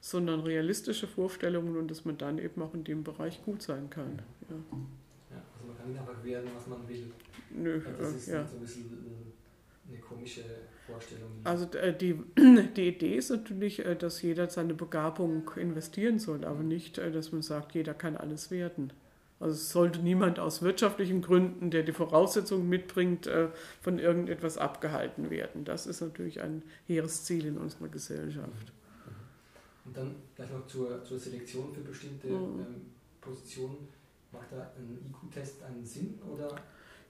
sondern realistische Vorstellungen und dass man dann eben auch in dem Bereich gut sein kann. Ja, ja also man kann nicht einfach werden, was man will. Nö, das ist ja. so ein bisschen eine komische Vorstellung. Also äh, die, die Idee ist natürlich, äh, dass jeder seine Begabung investieren soll, aber nicht, äh, dass man sagt, jeder kann alles werden. Also es sollte niemand aus wirtschaftlichen Gründen, der die Voraussetzungen mitbringt, von irgendetwas abgehalten werden. Das ist natürlich ein hehres Ziel in unserer Gesellschaft. Und dann gleich noch zur, zur Selektion für bestimmte mhm. ähm, Positionen. Macht da ein IQ-Test einen Sinn oder?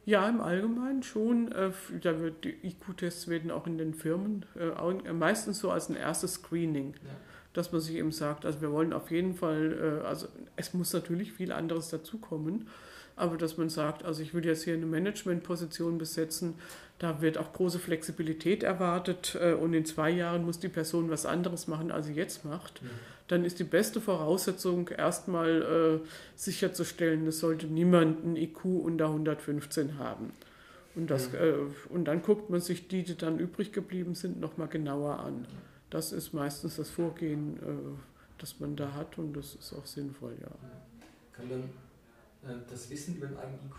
Ja, im Allgemeinen schon. Äh, da wird, die IQ-Tests werden auch in den Firmen äh, meistens so als ein erstes Screening, ja. Dass man sich eben sagt, also wir wollen auf jeden Fall, äh, also es muss natürlich viel anderes dazukommen, aber dass man sagt, also ich will jetzt hier eine Managementposition besetzen, da wird auch große Flexibilität erwartet äh, und in zwei Jahren muss die Person was anderes machen, als sie jetzt macht. Ja. Dann ist die beste Voraussetzung erstmal äh, sicherzustellen, es sollte niemand ein IQ unter 115 haben. Und, das, ja. äh, und dann guckt man sich die, die dann übrig geblieben sind, nochmal genauer an. Das ist meistens das Vorgehen, äh, das man da hat und das ist auch sinnvoll, ja. Kann dann äh, das Wissen über den eigenen IQ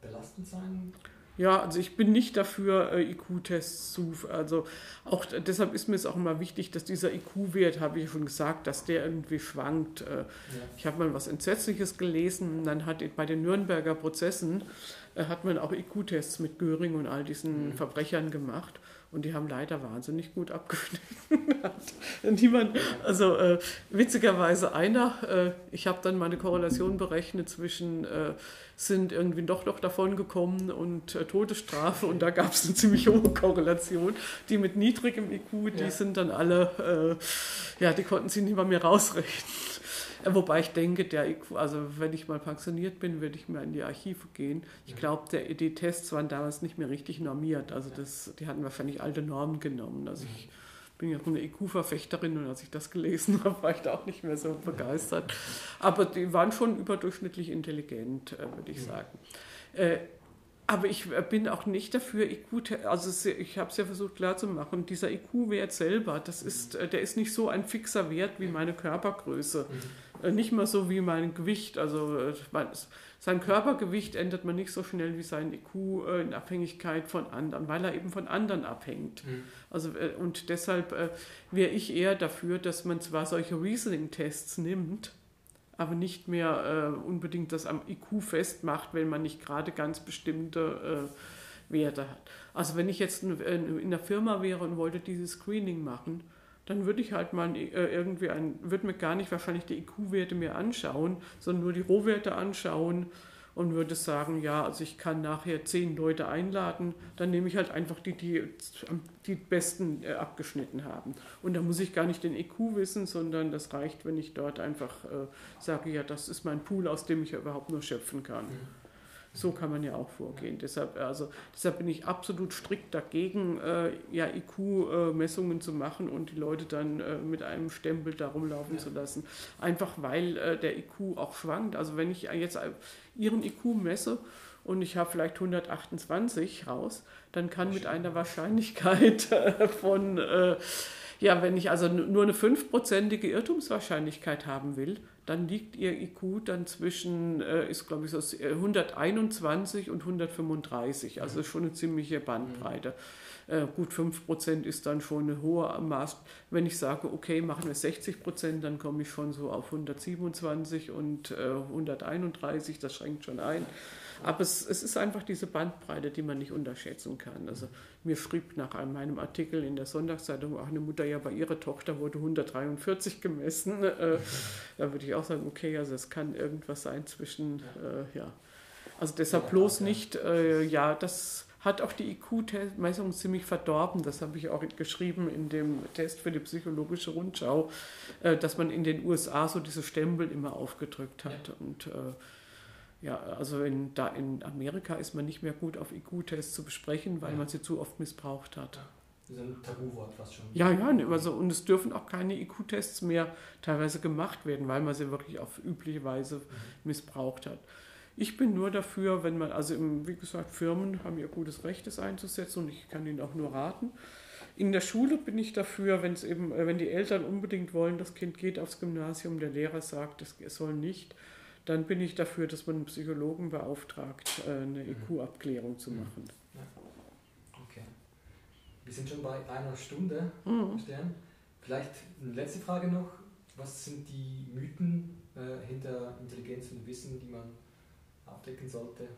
belastend sein? Ja, also ich bin nicht dafür, äh, IQ-Tests zu. Also auch deshalb ist mir es auch immer wichtig, dass dieser IQ-Wert, habe ich schon gesagt, dass der irgendwie schwankt. Äh, ja. Ich habe mal was Entsetzliches gelesen, dann hat bei den Nürnberger Prozessen hat man auch IQ-Tests mit Göring und all diesen mhm. Verbrechern gemacht. Und die haben leider wahnsinnig gut abgeschnitten. Niemand, also äh, witzigerweise einer, äh, ich habe dann meine Korrelation berechnet zwischen äh, sind irgendwie doch noch davon gekommen und äh, Todesstrafe und da gab es eine ziemlich hohe Korrelation. Die mit niedrigem IQ, die ja. sind dann alle, äh, ja, die konnten sie nicht mal mehr rausrechnen. Wobei ich denke, der IQ, also wenn ich mal pensioniert bin, würde ich mal in die Archive gehen. Ich glaube, die Tests waren damals nicht mehr richtig normiert. Also das, die hatten wahrscheinlich alte Normen genommen. Also ich bin ja auch eine IQ-Verfechterin und als ich das gelesen habe, war ich da auch nicht mehr so begeistert. Aber die waren schon überdurchschnittlich intelligent, äh, würde ich sagen. Äh, aber ich bin auch nicht dafür, IQ, also ich habe es ja versucht klarzumachen, dieser IQ-Wert selber, das ist, äh, der ist nicht so ein fixer Wert wie meine Körpergröße. Mhm. Äh, nicht mal so wie mein Gewicht. Also äh, sein Körpergewicht ändert man nicht so schnell wie sein IQ in Abhängigkeit von anderen, weil er eben von anderen abhängt. Mhm. Also, und deshalb wäre ich eher dafür, dass man zwar solche Reasoning-Tests nimmt, aber nicht mehr äh, unbedingt das am IQ festmacht, wenn man nicht gerade ganz bestimmte äh, Werte hat. Also wenn ich jetzt in, in einer Firma wäre und wollte dieses Screening machen, dann würde ich halt mal äh, irgendwie ein, würde mir gar nicht wahrscheinlich die IQ-Werte mir anschauen, sondern nur die Rohwerte anschauen und würde sagen, ja, also ich kann nachher zehn Leute einladen, dann nehme ich halt einfach die, die die besten äh, abgeschnitten haben. Und da muss ich gar nicht den EQ wissen, sondern das reicht, wenn ich dort einfach äh, sage, ja, das ist mein Pool, aus dem ich überhaupt nur schöpfen kann. Mhm. So kann man ja auch vorgehen. Deshalb, also, deshalb bin ich absolut strikt dagegen, äh, ja, IQ-Messungen äh, zu machen und die Leute dann äh, mit einem Stempel da rumlaufen ja. zu lassen. Einfach weil äh, der IQ auch schwankt. Also wenn ich jetzt Ihren IQ messe und ich habe vielleicht 128 raus, dann kann mit einer Wahrscheinlichkeit äh, von äh, ja, wenn ich also nur eine fünfprozentige Irrtumswahrscheinlichkeit haben will, dann liegt ihr IQ dann zwischen, äh, ist glaube ich so 121 äh, und 135, also schon eine ziemliche Bandbreite. Äh, gut 5% ist dann schon eine hohe Maß. Wenn ich sage, okay, machen wir 60%, dann komme ich schon so auf 127 und äh, 131, das schränkt schon ein. Aber es, es, ist einfach diese Bandbreite, die man nicht unterschätzen kann. Also mir schrieb nach meinem Artikel in der Sonntagszeitung auch eine Mutter, ja, bei ihrer Tochter wurde 143 gemessen. Äh, da würde ich auch sagen, okay, also es kann irgendwas sein zwischen, äh, ja. Also deshalb bloß nicht, äh, ja, das hat auch die IQ-Messung ziemlich verdorben. Das habe ich auch geschrieben in dem Test für die psychologische Rundschau, äh, dass man in den USA so diese Stempel immer aufgedrückt hat. Und äh, ja, also in, da in Amerika ist man nicht mehr gut auf IQ-Tests zu besprechen, weil ja. man sie zu oft missbraucht hat. Das ist ein Tabuwort fast schon. Ja, ja, ne, also, und es dürfen auch keine IQ-Tests mehr teilweise gemacht werden, weil man sie wirklich auf übliche Weise mhm. missbraucht hat. Ich bin nur dafür, wenn man, also im, wie gesagt, Firmen haben ihr gutes Recht, das einzusetzen und ich kann ihnen auch nur raten. In der Schule bin ich dafür, wenn es eben, äh, wenn die Eltern unbedingt wollen, das Kind geht aufs Gymnasium, der Lehrer sagt, es soll nicht, dann bin ich dafür, dass man einen Psychologen beauftragt, äh, eine mhm. IQ-Abklärung zu mhm. machen. Ja. Okay. Wir sind schon bei einer Stunde, mhm. Stern. Vielleicht eine letzte Frage noch. Was sind die Mythen äh, hinter Intelligenz und Wissen, die man abdecken sollte?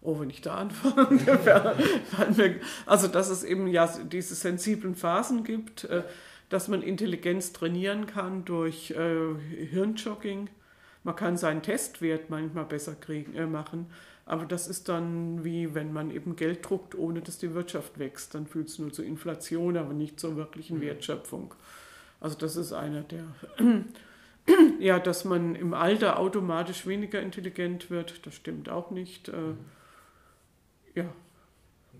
Oh, wenn ich da anfange, also dass es eben ja diese sensiblen Phasen gibt, äh, dass man Intelligenz trainieren kann durch äh, Hirnjogging. Man kann seinen Testwert manchmal besser kriegen, äh, machen, aber das ist dann wie wenn man eben Geld druckt, ohne dass die Wirtschaft wächst. Dann führt es nur zur Inflation, aber nicht zur wirklichen mhm. Wertschöpfung. Also das ist einer der ja, dass man im Alter automatisch weniger intelligent wird, das stimmt auch nicht. Äh, mhm. ja.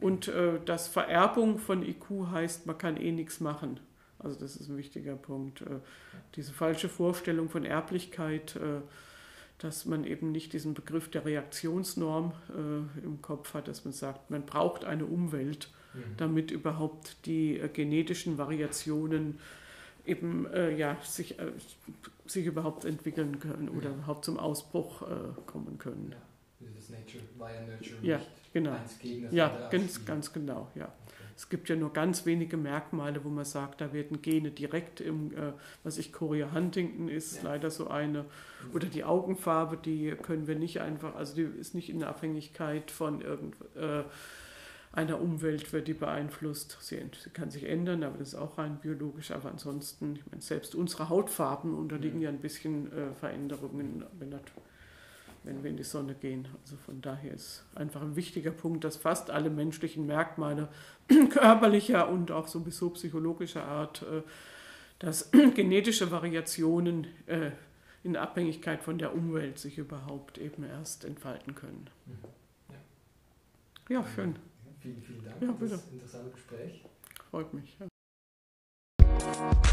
Und äh, dass Vererbung von IQ heißt, man kann eh nichts machen. Also das ist ein wichtiger Punkt. Äh, diese falsche Vorstellung von Erblichkeit, äh, dass man eben nicht diesen Begriff der Reaktionsnorm äh, im Kopf hat, dass man sagt, man braucht eine Umwelt, mhm. damit überhaupt die genetischen Variationen eben ja, sich, sich überhaupt entwickeln können oder überhaupt zum Ausbruch kommen können. Ja. Dieses Nature via Nurture ja, genau. ja, ganz, ganz genau, ja. Es gibt ja nur ganz wenige Merkmale, wo man sagt, da werden Gene direkt im, äh, was ich, Chorea Huntington ist ja. leider so eine, oder die Augenfarbe, die können wir nicht einfach, also die ist nicht in der Abhängigkeit von irgend, äh, einer Umwelt wird die beeinflusst. Sie, sie, kann sich ändern, aber das ist auch rein biologisch. Aber ansonsten, ich meine, selbst unsere Hautfarben unterliegen ja, ja ein bisschen äh, Veränderungen, wenn, wenn wir in die Sonne gehen. Also von daher ist einfach ein wichtiger Punkt, dass fast alle menschlichen Merkmale körperlicher und auch sowieso psychologischer Art, äh, dass genetische Variationen äh, in Abhängigkeit von der Umwelt sich überhaupt eben erst entfalten können. Mhm. Ja, ja schön. Vielen, vielen Dank ja, für das interessante Gespräch. Freut mich. Ja.